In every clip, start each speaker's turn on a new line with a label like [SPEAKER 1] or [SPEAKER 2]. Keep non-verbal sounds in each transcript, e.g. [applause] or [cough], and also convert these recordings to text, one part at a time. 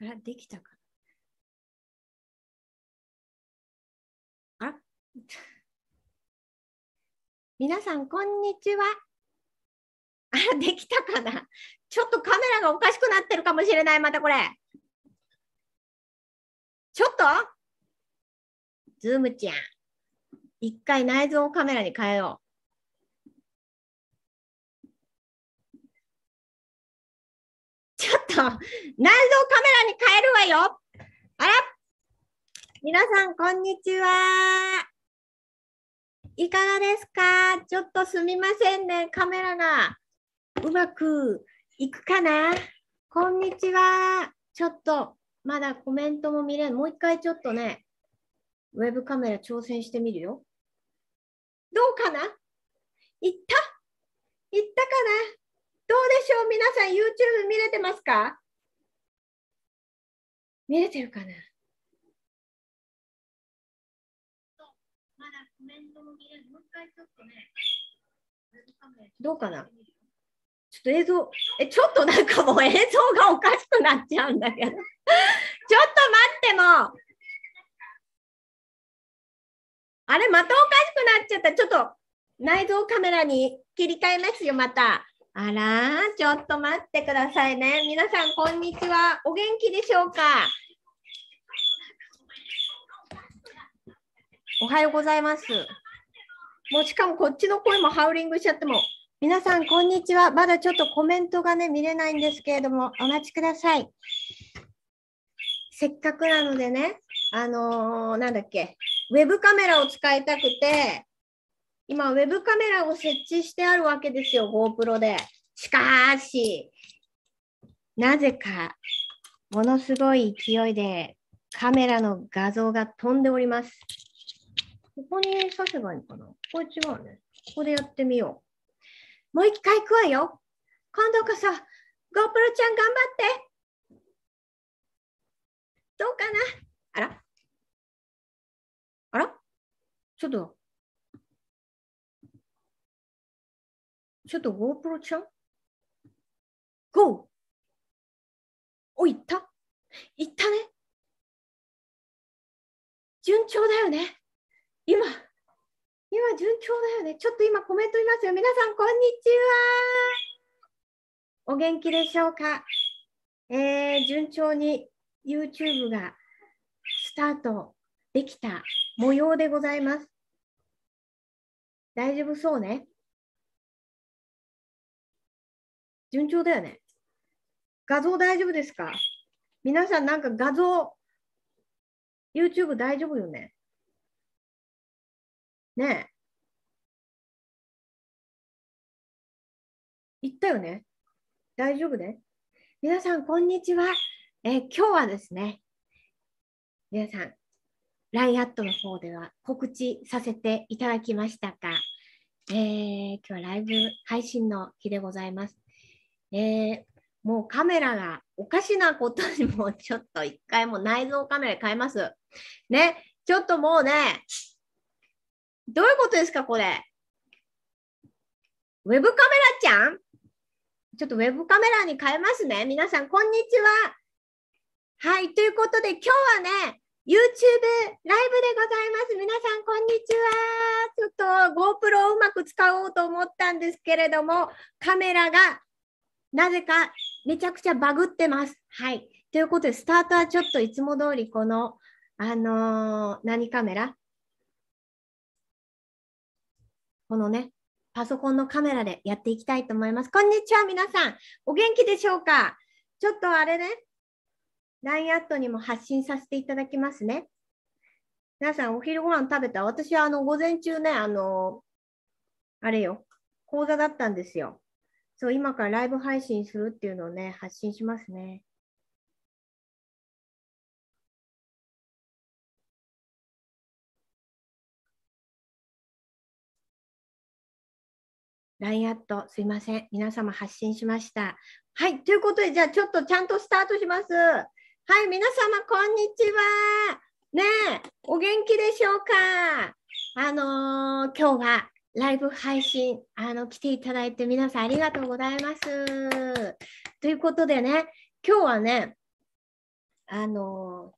[SPEAKER 1] あら、できたかなあ？[laughs] 皆さん、こんにちは。あら、できたかな？ちょっとカメラがおかしくなってるかもしれない、またこれ。ちょっと？ズームちゃん。一回内蔵カメラに変えよう。ちょっと、内蔵カメラに変えるわよ。あら皆さん、こんにちは。いかがですか？ちょっとすみませんね。カメラがうまくいくかな？こんにちは。ちょっと、まだコメントも見れん。もう一回ちょっとね、ウェブカメラ挑戦してみるよ。どうかな？いった？いったかな？どうでしょう？皆さん YouTube 見れてますか？見れてるかな？どうかな？ちょっと映像、え、ちょっとなんかもう映像がおかしくなっちゃうんだけど。[laughs] ちょっと待ってもあれ、またおかしくなっちゃった。ちょっと内蔵カメラに切り替えますよ、また。あら、ちょっと待ってくださいね。皆さん、こんにちは。お元気でしょうか？おはようございます。もうしかもこっちの声もハウリングしちゃっても。皆さん、こんにちは。まだちょっとコメントがね、見れないんですけれども、お待ちください。せっかくなのでね、あのー、なんだっけ、ウェブカメラを使いたくて、今、ウェブカメラを設置してあるわけですよ、GoPro で。しかし、なぜか、ものすごい勢いでカメラの画像が飛んでおります。ここに刺せばいいのかな？これ違うね。ここでやってみよう。もう一回行くわよ。今度こそ、GoPro ちゃん頑張って。どうかな？あら？あら？ちょっと。ちょっと GoPro ちゃん ?Go! お、行った？行ったね順調だよね今、今順調だよね。ちょっと今コメント見ますよ。皆さん、こんにちは。お元気でしょうか？えー、順調に YouTube がスタートできた模様でございます。大丈夫そうね？順調だよね。画像大丈夫ですか？皆さんなんか画像、YouTube 大丈夫よね？ねえ。言ったよね？大丈夫ね？皆さん、こんにちは。え、今日はですね、皆さん、LINE アットの方では告知させていただきましたが、えー、今日はライブ配信の日でございます。えー、もうカメラがおかしなことにもちょっと一回も内蔵カメラ変えます。ね、ちょっともうね、どういうことですか、これ？ウェブカメラちゃん？ちょっとウェブカメラに変えますね。皆さん、こんにちは。はい、ということで、今日はね、YouTube ライブでございます。皆さん、こんにちは。ちょっと GoPro をうまく使おうと思ったんですけれども、カメラがなぜかめちゃくちゃバグってます。はい。ということで、スタートはちょっといつも通りこの、あのー、何カメラ？このね、パソコンのカメラでやっていきたいと思います。こんにちは、皆さん。お元気でしょうか？ちょっとあれね、LINE アットにも発信させていただきますね。皆さん、お昼ご飯食べた？私はあの午前中ね、あの、あれよ、講座だったんですよ。そう、今からライブ配信するっていうのをね、発信しますね。LINE アット、すいません。皆様発信しました。はい。ということで、じゃあちょっとちゃんとスタートします。はい、皆様、こんにちは。ね、お元気でしょうか？あのー、今日はライブ配信、あの、来ていただいて皆さんありがとうございます。ということでね、今日はね、あの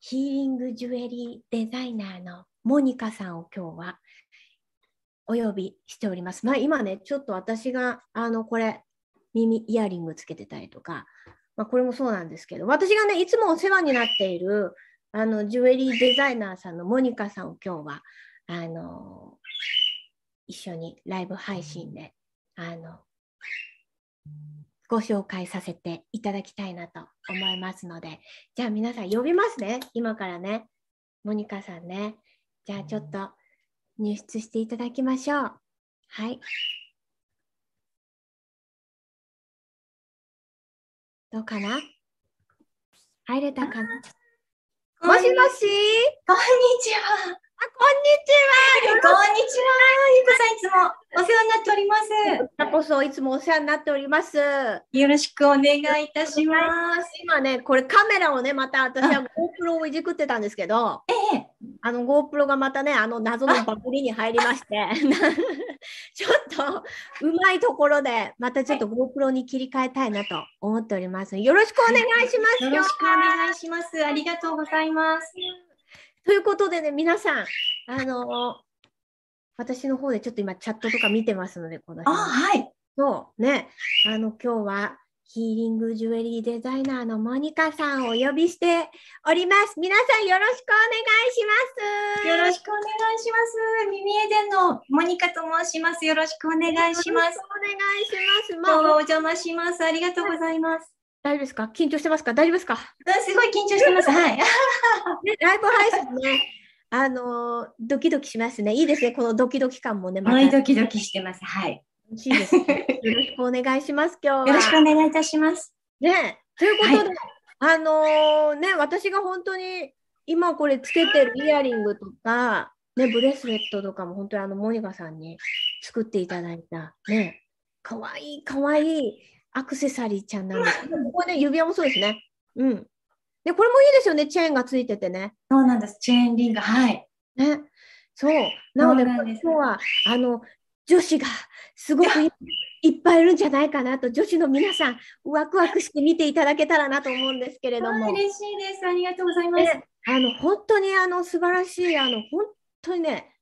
[SPEAKER 1] ヒーリングジュエリーデザイナーのモニカさんを今日はお呼びしております。まあ、今ね、ちょっと私があのこれ耳イヤリングつけてたりとか、まあ、これもそうなんですけど、私がね、いつもお世話になっているあのジュエリーデザイナーさんのモニカさんを今日はあの一緒にライブ配信であのご紹介させていただきたいなと思いますので、じゃあ皆さん呼びますね、今からね。モニカさんね。じゃあちょっと入室していただきましょう。はい。どうかな？入れたかな？もしもし？こんに
[SPEAKER 2] ちは。
[SPEAKER 1] あ、こんにちは。
[SPEAKER 2] こんにちは。ゆこさん、いつもお世話になっております。
[SPEAKER 1] こちらこそ、いつもお世話になっております。よ
[SPEAKER 2] ろしくお願いいたします。
[SPEAKER 1] 今ね、これカメラをね、また私は GoPro をいじくってたんですけど、ええ、あの GoPro がまたね、あの謎のバグりに入りまして、[laughs] ちょっとうまいところで、またちょっと GoPro に切り替えたいなと思っております。よろしくお願いします。
[SPEAKER 2] よろしくお願いします。ありがとうございます。
[SPEAKER 1] ということでね、皆さん、あの私の方でちょっと今チャットとか見てますので、この
[SPEAKER 2] あ、はい。
[SPEAKER 1] そうね、あの今日はヒーリングジュエリーデザイナーのモニカさんをお呼びしております。皆さんよろしくお願いします。
[SPEAKER 2] よろしくお願いします。耳エデンのモニカと申します。よろしくお願いします。
[SPEAKER 1] お願いします。
[SPEAKER 2] 今日はお邪魔します。ありがとうございます。
[SPEAKER 1] 大丈夫ですか？緊張してますか？大丈夫ですか？
[SPEAKER 2] すごい緊張してます。はい。[laughs]
[SPEAKER 1] ライブ配信ね、あのー、ドキドキしますね。いいですね、このドキドキ感もね。
[SPEAKER 2] またドキドキしてます。はい。
[SPEAKER 1] 楽しいです、ね。よろしくお願いします、今日は。
[SPEAKER 2] よろしくお願いいたします。
[SPEAKER 1] ね、ということで、はい、あのー、ね、私が本当に今これつけてるイヤリングとか、ね、ブレスレットとかも本当にあのモニカさんに作っていただいた、ね、かわいいかわいいアクセサリーちゃんなんですここね、指輪もそうですね。うん。で、これもいいですよね、チェーンがついててね。
[SPEAKER 2] そうなんです、チェーンリング、はい。
[SPEAKER 1] ね。そう。なので、今日は、あの、女子がすごくいっぱいいるんじゃないかなと、女子の皆さん、ワクワクして見ていただけたらなと思うんですけれども。
[SPEAKER 2] 嬉しいです。ありがとうございます。
[SPEAKER 1] あの、本当にあの、素晴らしい、あの、本当にね、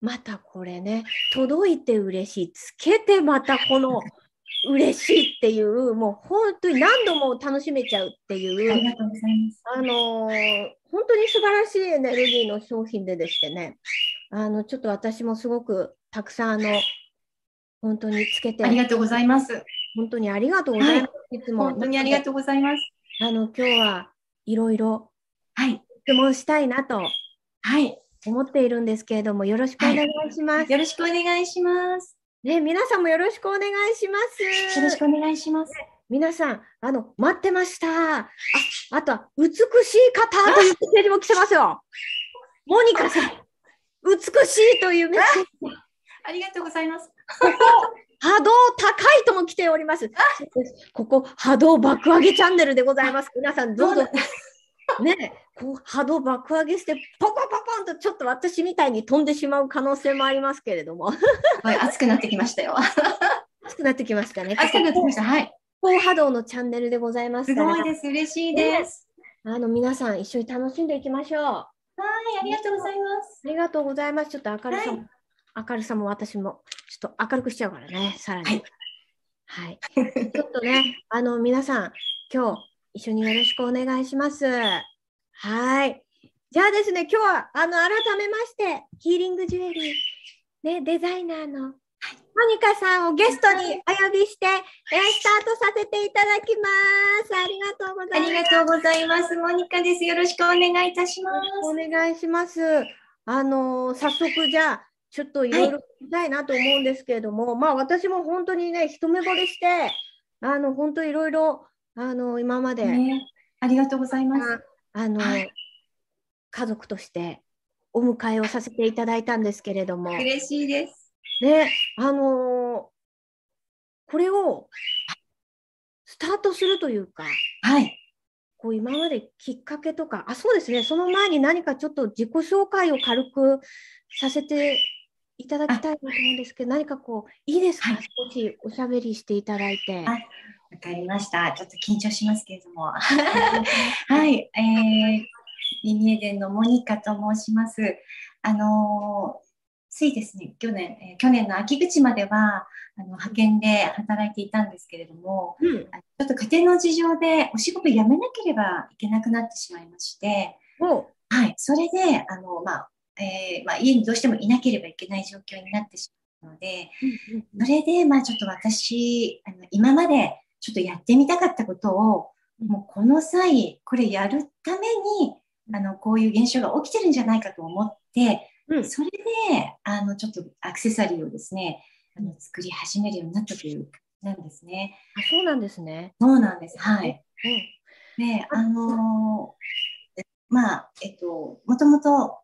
[SPEAKER 1] またこれね、届いて嬉しい。つけてまたこの嬉しいっていう、もう本当に何度も楽しめちゃうっていう、
[SPEAKER 2] ありがとうございます。
[SPEAKER 1] あのー、本当に素晴らしいエネルギーの商品ででしてね、あの、ちょっと私もすごくたくさん、あの、本当につけて。
[SPEAKER 2] ありがとうございます。
[SPEAKER 1] 本当にありがとうございます。はい、い
[SPEAKER 2] つも。本当にありがとうございます。
[SPEAKER 1] あの、今日はいろいろ、
[SPEAKER 2] はい。
[SPEAKER 1] 質問したいなと。
[SPEAKER 2] はい。
[SPEAKER 1] 思っているんですけれども、よろしくお願いします。はい、
[SPEAKER 2] よろしくお願いします。
[SPEAKER 1] ね、皆さんもよろしくお願いします。
[SPEAKER 2] よろしくお願いします。
[SPEAKER 1] 皆さん、あの、待ってました。あ、あとは、美しい方というメッセージも来てますよ。[laughs] モニカさん、美しいというメッセージ。[laughs]
[SPEAKER 2] ありがとうございます。
[SPEAKER 1] ここ、波動高いとも来ております。[laughs] ここ、波動爆上げチャンネルでございます。皆さん、どうぞ。ね、こう波動爆上げして、ポコポコンとちょっと私みたいに飛んでしまう可能性もありますけれども。
[SPEAKER 2] はい、熱くなってきましたよ。
[SPEAKER 1] 熱くなってきましたね。
[SPEAKER 2] 熱くなってきました。はい。
[SPEAKER 1] 高波動のチャンネルでございます
[SPEAKER 2] すごいです。嬉しいです。
[SPEAKER 1] あの皆さん一緒に楽しんでいきましょう。は
[SPEAKER 2] い、ありがとうございます。
[SPEAKER 1] ありがとうございます。ちょっと明るさも、はい、明るさも私もちょっと明るくしちゃうからね、さらに。はい。はい、ちょっとね、[laughs] あの皆さん、今日一緒によろしくお願いします。はい。じゃあですね、今日はあの改めまして、ヒーリングジュエリー、ね、デザイナーのモニカさんをゲストにお呼びして、えスタートさせていただきます。ありがとうございます。あ
[SPEAKER 2] りがとうございます。モニカです。よろしくお願いいたします。
[SPEAKER 1] お願いします。あの早速じゃあ、ちょっといろいろ聞きたいなと思うんですけれども、はい、まあ私も本当にね、一目惚れして、あの本当いろいろあの今まで、
[SPEAKER 2] ね、ありがとうございます。
[SPEAKER 1] あの、はい、家族としてお迎えをさせていただいたんですけれども。
[SPEAKER 2] 嬉しいです。
[SPEAKER 1] ね、あのこれをスタートするというか、
[SPEAKER 2] はい。
[SPEAKER 1] こう今まできっかけとか、あ、そうですね、その前に何かちょっと自己紹介を軽くさせていただきたいなと思うんですけど、何かこう、いいですか、はい、少しおしゃべりしていただいて。
[SPEAKER 2] わかりました。ちょっと緊張しますけれども。[laughs] はい、えー、ミニエデンのモニカと申します。あのーついですね、去年、えー去年の秋口までは、あの、派遣で働いていたんですけれども、
[SPEAKER 1] うん。
[SPEAKER 2] ちょっと家庭の事情でお仕事辞めなければいけなくなってしまいまして、はい、それで、あの、まあ、えーまあ、家にどうしてもいなければいけない状況になってしまうので、それで、まあ、ちょっと私、あの今までちょっとやってみたかったことを、
[SPEAKER 1] うん
[SPEAKER 2] もうこの際、これやるために、あの、こういう現象が起きてるんじゃないかと思って、
[SPEAKER 1] うん
[SPEAKER 2] それで、あの、ちょっとアクセサリーをですね、あの作り始めるようになったというなんですね。
[SPEAKER 1] あ、そうなんですね。
[SPEAKER 2] そうなんです。はい。
[SPEAKER 1] うん。
[SPEAKER 2] で、あのーまあ、えっと、もともと、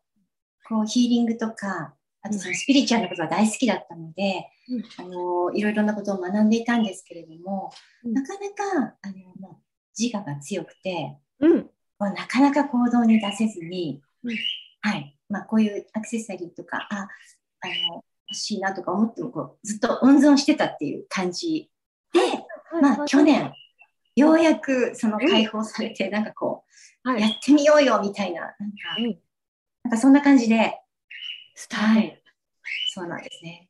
[SPEAKER 2] こう、ヒーリングとか、あとそのスピリチュアルなことが大好きだったので、あのーいろいろなことを学んでいたんですけれども、
[SPEAKER 1] うん
[SPEAKER 2] なかなか、あの、もう自我が強くて、
[SPEAKER 1] うん。
[SPEAKER 2] こうなかなか行動に出せずに、
[SPEAKER 1] うん
[SPEAKER 2] はい。まあ、こういうアクセサリーとか、あ、あの、欲しいなとか思っても、こう、ずっと温存してたっていう感じで、まあ、去年、ようやくその解放されて、なんかこう、
[SPEAKER 1] はい。
[SPEAKER 2] やってみようよみたいな、なんか、
[SPEAKER 1] うん
[SPEAKER 2] なんかそんな感じで、
[SPEAKER 1] スタート。
[SPEAKER 2] はい。そうなんですね。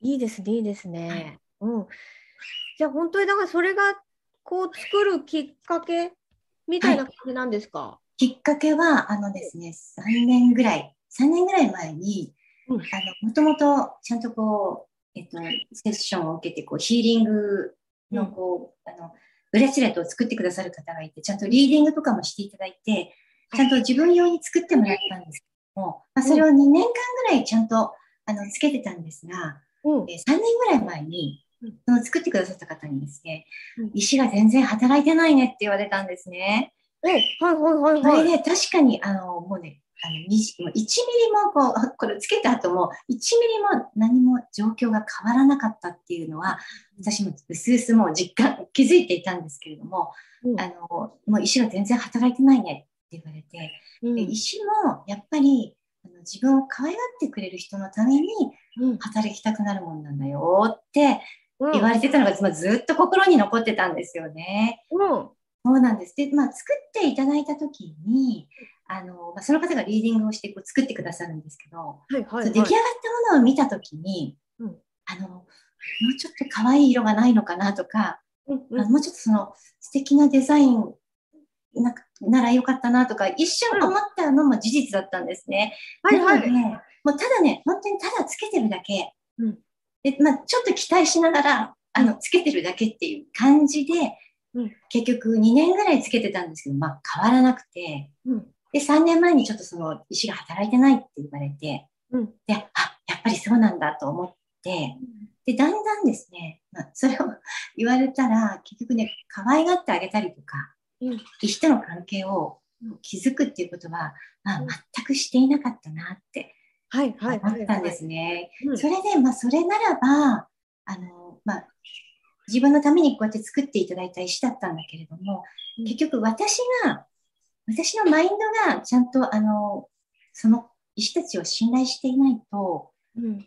[SPEAKER 1] いいですね、いいです
[SPEAKER 2] はい
[SPEAKER 1] ね。うん。じゃあ本当にだからそれがこう作るきっかけみたいな感じなんですか？
[SPEAKER 2] きっかけは、あのですね、3年ぐらい、3年ぐらい前に、
[SPEAKER 1] うん。
[SPEAKER 2] あの、もともとちゃんとこう、えっと、セッションを受けて、こう、ヒーリングの、こう、あの、ブレスレットを作ってくださる方がいて、ちゃんとリーディングとかもしていただいて、ちゃんと自分用に作ってもらったんですけども、まあ、それを2年間ぐらいちゃんと、あの、つけてたんですが、
[SPEAKER 1] うん。
[SPEAKER 2] えー3年ぐらい前に
[SPEAKER 1] うん、
[SPEAKER 2] その作ってくださった方にですね
[SPEAKER 1] うん、
[SPEAKER 2] 石が全然働いてないねって言われたん。ですね。
[SPEAKER 1] おはいはいはいはい。
[SPEAKER 2] それで確かに、あの、もうね、あの、みじもう1ミリもこう、これつけた後も、1ミリも何も状況が変わらなかったっていうのは、私もうすうすもう実感、気づいていたんですけれども、
[SPEAKER 1] うん。
[SPEAKER 2] あの、もう石が全然働いてないねって言われて、
[SPEAKER 1] うん。
[SPEAKER 2] で石もやっぱり、あの自分を可愛がってくれる人のために
[SPEAKER 1] うん。
[SPEAKER 2] 働きたくなるもんなんだよって
[SPEAKER 1] うん
[SPEAKER 2] 言われてたのが、まあずっと心に残ってたんですよね。
[SPEAKER 1] うん
[SPEAKER 2] そうなんです。で、まあ、作っていただいたときに、あの、まあ、その方がリーディングをしてこう作ってくださるんですけど、
[SPEAKER 1] はいはいはい。
[SPEAKER 2] 出来上がったものを見たときに、
[SPEAKER 1] うん
[SPEAKER 2] あの、もうちょっと可愛い色がないのかなとか、
[SPEAKER 1] うんうん
[SPEAKER 2] もうちょっとその素敵なデザインなならよかったなとか、一瞬思ったのも事実だったんですね。
[SPEAKER 1] はいは
[SPEAKER 2] なので、
[SPEAKER 1] い。
[SPEAKER 2] もうただね、本当にただつけてるだけ。
[SPEAKER 1] うん
[SPEAKER 2] で、まあ、ちょっと期待しながら、あの、つけてるだけっていう感じで、
[SPEAKER 1] うん。
[SPEAKER 2] 結局2年ぐらいつけてたんですけど、まあ、変わらなくて、
[SPEAKER 1] うん。
[SPEAKER 2] で、3年前にちょっとその石が働いてないって言われて、
[SPEAKER 1] うん。
[SPEAKER 2] で、あ、やっぱりそうなんだと思って、で、だんだんですね、まあ、それを [laughs] 言われたら、結局ね、可愛がってあげたりとか、
[SPEAKER 1] うん。
[SPEAKER 2] 石との関係を築くっていうことは、まあ、
[SPEAKER 1] うん。
[SPEAKER 2] 全くしていなかったなって
[SPEAKER 1] はいはいはい
[SPEAKER 2] 思ったんですね。
[SPEAKER 1] うん。
[SPEAKER 2] それで、まあ、それならば、あの、まあ、自分のためにこうやって作っていただいた石だったんだけれども、
[SPEAKER 1] うん。
[SPEAKER 2] 結局私が、私のマインドがちゃんと、あの、その石たちを信頼していないと、
[SPEAKER 1] うん。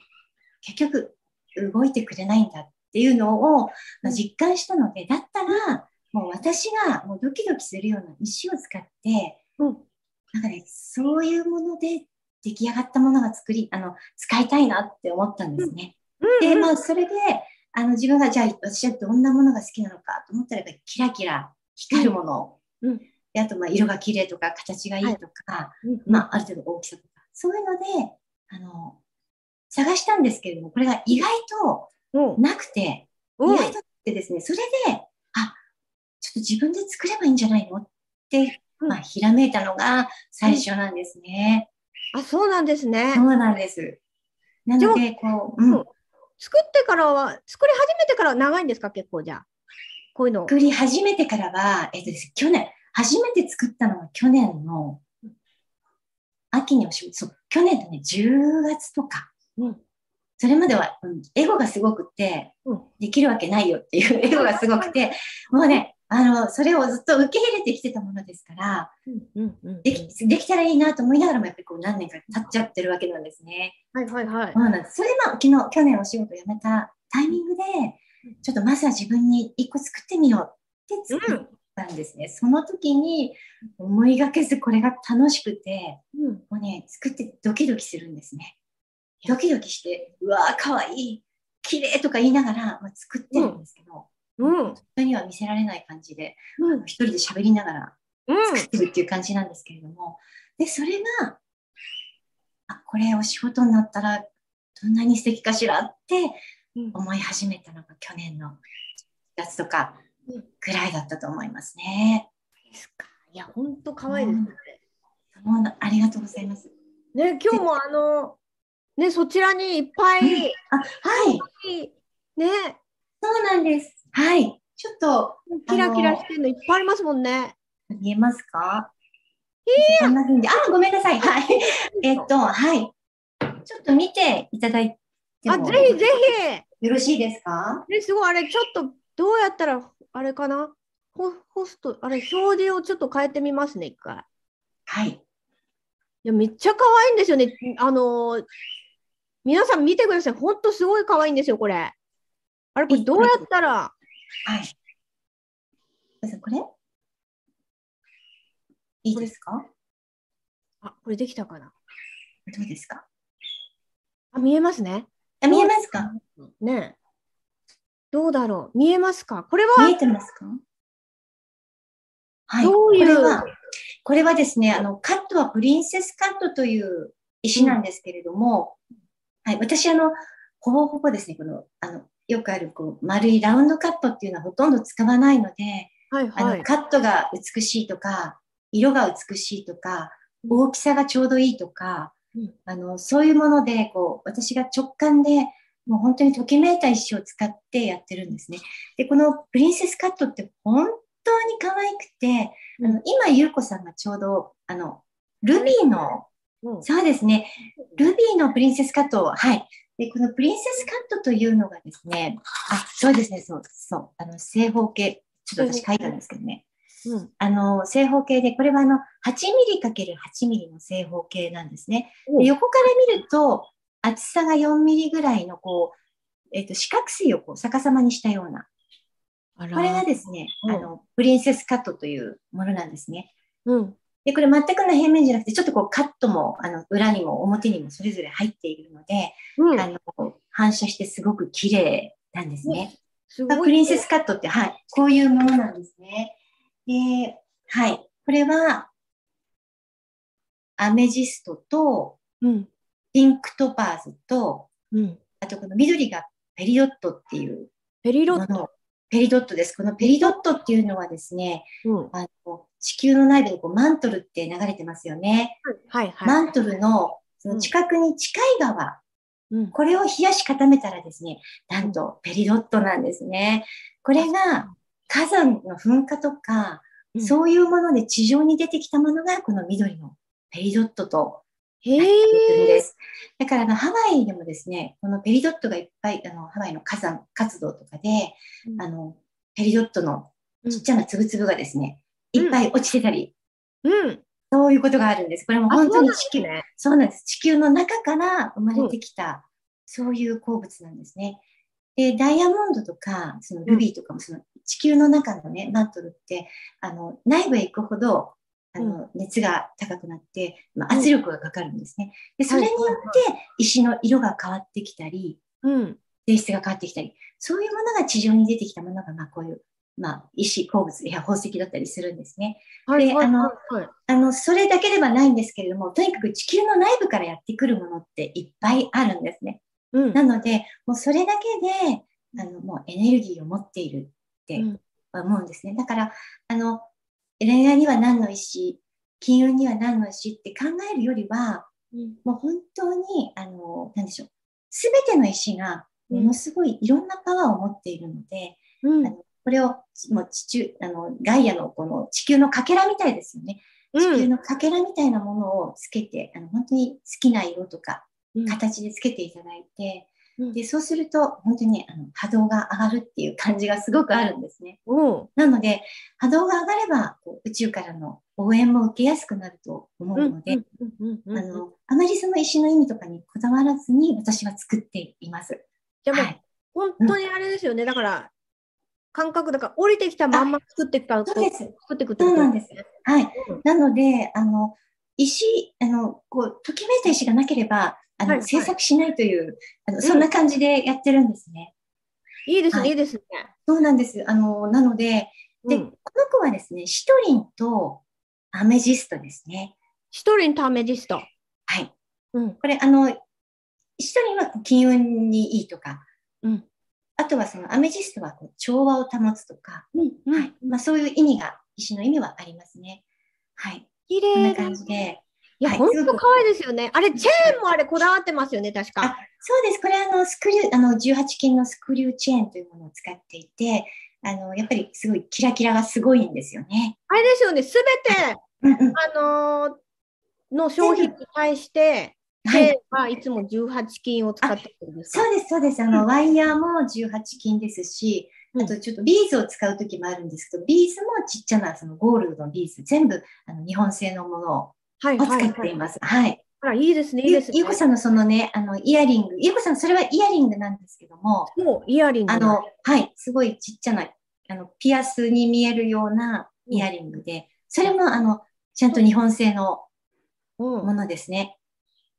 [SPEAKER 2] 結局動いてくれないんだっていうのを、まあ、
[SPEAKER 1] うん。
[SPEAKER 2] 実感したので、だったら、もう私がもうドキドキするような石を使って、
[SPEAKER 1] うん。
[SPEAKER 2] なんかね、そういうもので出来上がったものが作り、あの、使いたいなって思ったんですね。で、
[SPEAKER 1] うん
[SPEAKER 2] まあ、それで、あの、自分が、じゃあ、私はどんなものが好きなのかと思ったら、やっぱりキラキラ光るもの。
[SPEAKER 1] うん。
[SPEAKER 2] であと、まあ、色が綺麗とか、形がいいとか、
[SPEAKER 1] うん
[SPEAKER 2] まあ、ある程度大きさとか、そういうので、あの、探したんですけれども、これが意外と
[SPEAKER 1] うん。
[SPEAKER 2] なくて、
[SPEAKER 1] うん。
[SPEAKER 2] 意外とってですね、それで、あ、ちょっと自分で作ればいいんじゃないのって、
[SPEAKER 1] うん。
[SPEAKER 2] まあ、ひらめいたのが最初なんですね。
[SPEAKER 1] あ、そうなんですね
[SPEAKER 2] そ。うなんです。なので、こう、うん、
[SPEAKER 1] 作ってからは、作り始めてからは長いんですか、結構じゃあ。こういうの。
[SPEAKER 2] 作り始めてからは、えっとですね、去年、初めて作ったのが去年の秋にお仕事、そう、去年のね、10月とか、
[SPEAKER 1] うん
[SPEAKER 2] それまでは、うんエゴがすごくて、
[SPEAKER 1] うん
[SPEAKER 2] できるわけないよっていう [laughs] エゴがすごくて、もうね、あの、それをずっと受け入れてきてたものですから、
[SPEAKER 1] うんうんうん
[SPEAKER 2] でき、できたらいいなと思いながらも、やっぱりこう何年か経っちゃってるわけなんですね。
[SPEAKER 1] はいはいはい
[SPEAKER 2] そ。うなんです。それでまあ、昨日、去年お仕事辞めたタイミングで、ちょっとまずは自分に一個作ってみようって作ったんですね。その時に思いがけずこれが楽しくて、
[SPEAKER 1] うん。
[SPEAKER 2] もうね、作ってドキドキするんですね。ドキドキして、うわー、かわいい、綺麗とか言いながら、まあ、作ってるんですけど、
[SPEAKER 1] うん。
[SPEAKER 2] 人には見せられない感じで、
[SPEAKER 1] うん。
[SPEAKER 2] 一人で喋りながら
[SPEAKER 1] うん。
[SPEAKER 2] 作ってるっていう感じなんですけれども、で、それが、あ、これお仕事になったらどんなに素敵かしらって
[SPEAKER 1] うん
[SPEAKER 2] 思い始めたのが去年の4月とか
[SPEAKER 1] うん
[SPEAKER 2] ぐらいだったと思いますね。
[SPEAKER 1] ですか。いや、本当可愛いですね。
[SPEAKER 2] もうありがとうございます。
[SPEAKER 1] ね、今日もあの、ね、そちらにいっぱい、
[SPEAKER 2] あ、はい、
[SPEAKER 1] ね、
[SPEAKER 2] そうなんです。はい。ちょっと
[SPEAKER 1] キラキラしてるのいっぱいありますもんね。
[SPEAKER 2] 見えますか？こんな風に。あ、ごめんなさい。はい。[laughs] えっと、はい。ちょっと見ていただいて
[SPEAKER 1] あ、
[SPEAKER 2] も
[SPEAKER 1] ぜひぜ
[SPEAKER 2] よろしいですか？
[SPEAKER 1] ひ。ね、すごい、あれ、ちょっと、どうやったら、あれかな？ホホスト、あれ、表示をちょっと変えてみますね、一回。い
[SPEAKER 2] はい。
[SPEAKER 1] や、めっちゃ可愛いんですよね。あのー皆さん見てください。ほんとすごい可愛いんですよ、これ。あれ、これどうやったら、
[SPEAKER 2] はい。これ。いいですか？
[SPEAKER 1] あ、これできたかな？
[SPEAKER 2] どうですか？
[SPEAKER 1] あ、見えますね。
[SPEAKER 2] あ見えますか？
[SPEAKER 1] ねえ。どうだろう？見えますか？これは？
[SPEAKER 2] 見えてますか？はい。
[SPEAKER 1] どういう？
[SPEAKER 2] これは、これはですね、あの、カットはプリンセスカットという石なんですけれども、はい。私、あの、ほぼほぼですね、この、あの、よくある、こう、丸いラウンドカットっていうのはほとんど使わないので、あの、
[SPEAKER 1] はいはい。
[SPEAKER 2] カットが美しいとか、色が美しいとか、大きさがちょうどいいとか、
[SPEAKER 1] うん
[SPEAKER 2] あの、そういうもので、こう、私が直感で、もう本当にときめいた石を使ってやってるんですね。で、このプリンセスカットって本当に可愛くて、あの、今、ゆうこさんがちょうど、あの、ルビーの、
[SPEAKER 1] うん
[SPEAKER 2] そうですね、ルビーのプリンセスカットを、はい。で、このプリンセスカットというのがですね、あ、そうですね、そう、そう、あの、正方形、ちょっと私書いたんですけどね。
[SPEAKER 1] うん
[SPEAKER 2] あの、正方形で、これはあの、8ミリ ×8 ミリの正方形なんですね。
[SPEAKER 1] お
[SPEAKER 2] で横から見ると、厚さが4ミリぐらいの、こう、えっ、と、四角錐をこう逆さまにしたような。これがですね、
[SPEAKER 1] うん
[SPEAKER 2] あの、プリンセスカットというものなんですね。
[SPEAKER 1] うん。
[SPEAKER 2] で、これ全くの平面じゃなくて、ちょっとこうカットも、あの、裏にも表にもそれぞれ入っているので、
[SPEAKER 1] うん。
[SPEAKER 2] あの、反射してすごく綺麗なんですね。まあ
[SPEAKER 1] すごい。
[SPEAKER 2] プリンセスカットって、はい、こういうものなんですね。で、はい、これは、アメジストと、
[SPEAKER 1] うん。
[SPEAKER 2] ピンクトパーズと、
[SPEAKER 1] うん。
[SPEAKER 2] あとこの緑がペリドットっていう
[SPEAKER 1] ペリロット。
[SPEAKER 2] ペリドットです。このペリドットっていうのはですね、
[SPEAKER 1] うん。
[SPEAKER 2] あの地球の内部にこうマントルって流れてますよね。
[SPEAKER 1] はいはい。
[SPEAKER 2] マントルのその近くに近い側、
[SPEAKER 1] うん。
[SPEAKER 2] これを冷やし固めたらですね、なんとペリドットなんですね。これが火山の噴火とか、
[SPEAKER 1] うん
[SPEAKER 2] そういうもので地上に出てきたものがこの緑のペリドットと
[SPEAKER 1] へ
[SPEAKER 2] なっているん
[SPEAKER 1] え。
[SPEAKER 2] です。だからあのハワイでもですね、このペリドットがいっぱい、あのハワイの火山活動とかで、
[SPEAKER 1] うん
[SPEAKER 2] あの、ペリドットの
[SPEAKER 1] うん
[SPEAKER 2] ちっちゃなつぶつぶがですね、いっぱい落ちてたり、
[SPEAKER 1] うん。
[SPEAKER 2] そういうことがあるんです。これも本当に地球、
[SPEAKER 1] ね
[SPEAKER 2] そうなんです。地球の中から生まれてきた、そういう鉱物なんですね。で、ダイヤモンドとか、そのルビーとかも、その地球の中のね、マントルって、あの、内部へ行くほど、あの、熱が高くなって、まあ、圧力がかかるんですね。で、それによって、石の色が変わってきたり、
[SPEAKER 1] うん。
[SPEAKER 2] 性質が変わってきたり、そういうものが地上に出てきたものが、まあ、こういう、まあ、石、鉱物や宝石だったりするんですね。
[SPEAKER 1] はいはい
[SPEAKER 2] であの。あの、それだけではないんですけれども、とにかく地球の内部からやってくるものっていっぱいあるんですね。
[SPEAKER 1] うん。
[SPEAKER 2] なので、もうそれだけで、あの、もうエネルギーを持っているって
[SPEAKER 1] うん
[SPEAKER 2] 思うんですね。だから、あの、恋愛には何の石、金運には何の石って考えるよりは、
[SPEAKER 1] うん
[SPEAKER 2] もう本当に、あの、なんでしょう。すべての石がものすごいいろんなパワーを持っているので、
[SPEAKER 1] うん
[SPEAKER 2] あのこれをもう地中、あの、ガイアのこの地球のかけらみたいですよね。地球のかけらみたいなものをつけて、あの本当に好きな色とか
[SPEAKER 1] うん
[SPEAKER 2] 形でつけていただいて、
[SPEAKER 1] うん
[SPEAKER 2] で、そうすると本当にあの波動が上がるっていう感じがすごくあるんですね。
[SPEAKER 1] うん
[SPEAKER 2] なので、波動が上がればこう宇宙からの応援も受けやすくなると思うので、
[SPEAKER 1] うんうんうん
[SPEAKER 2] あの、あまりその石の意味とかにこだわらずに私は作っています。
[SPEAKER 1] じゃあもう
[SPEAKER 2] はい。
[SPEAKER 1] 本当にあれですよね。だから、感覚だから降りてきたまんま作っていくから、
[SPEAKER 2] そうです。
[SPEAKER 1] 作っていくってこと？
[SPEAKER 2] なんです
[SPEAKER 1] ね。
[SPEAKER 2] はい。
[SPEAKER 1] うん
[SPEAKER 2] なので、あの、石、あの、こう、ときめいた石がなければ、あの、制作しないという、あの、そんな感じでやってるんですね。
[SPEAKER 1] いいですね、
[SPEAKER 2] はい
[SPEAKER 1] いいですね。
[SPEAKER 2] そうなんです。あの、なので、で、
[SPEAKER 1] うん
[SPEAKER 2] この子はですね、シトリンとアメジストですね。
[SPEAKER 1] 一人のタメジスト。
[SPEAKER 2] はい。
[SPEAKER 1] うん。
[SPEAKER 2] これ、あの、シトリンは金運にいいとか、
[SPEAKER 1] うん。
[SPEAKER 2] あとはそのアメジストはこう調和を保つとか、
[SPEAKER 1] うん。
[SPEAKER 2] はい。まあそういう意味が、石の意味はありますね。はい。
[SPEAKER 1] 綺
[SPEAKER 2] こんな。感じで。
[SPEAKER 1] いや、
[SPEAKER 2] はい
[SPEAKER 1] 本当可愛いですよね。あれ、チェーンもあれ、こだわってますよね、確か、あ、
[SPEAKER 2] そうです。これあの、スクリュー、あの、18金のスクリューチェーンというものを使っていて、あの、やっぱりすごいキラキラがすごいんですよね。
[SPEAKER 1] あれですよね、すべて。あのーの商品に対して、
[SPEAKER 2] はいチ
[SPEAKER 1] ェーンはいつも18金を使ってるんですか
[SPEAKER 2] そうです、そうです。あの、ワイヤーも18金ですし、
[SPEAKER 1] うん
[SPEAKER 2] あとちょっとビーズを使うときもあるんですけど、ビーズもちっちゃなそのゴールドのビーズ、全部あの日本製のもの
[SPEAKER 1] はい
[SPEAKER 2] を使
[SPEAKER 1] はいはい。
[SPEAKER 2] っています。はい。
[SPEAKER 1] あら、いいですね、いいですね。
[SPEAKER 2] ゆうこさんのそのね、あの、イヤリング、ゆうこさん、それはイヤリングなんですけども、
[SPEAKER 1] もうイヤリングだ
[SPEAKER 2] あの、はい、すごいちっちゃな、あの、ピアスに見えるようなイヤリングで、それもあの、ちゃんと日本製の
[SPEAKER 1] うん
[SPEAKER 2] ものですね。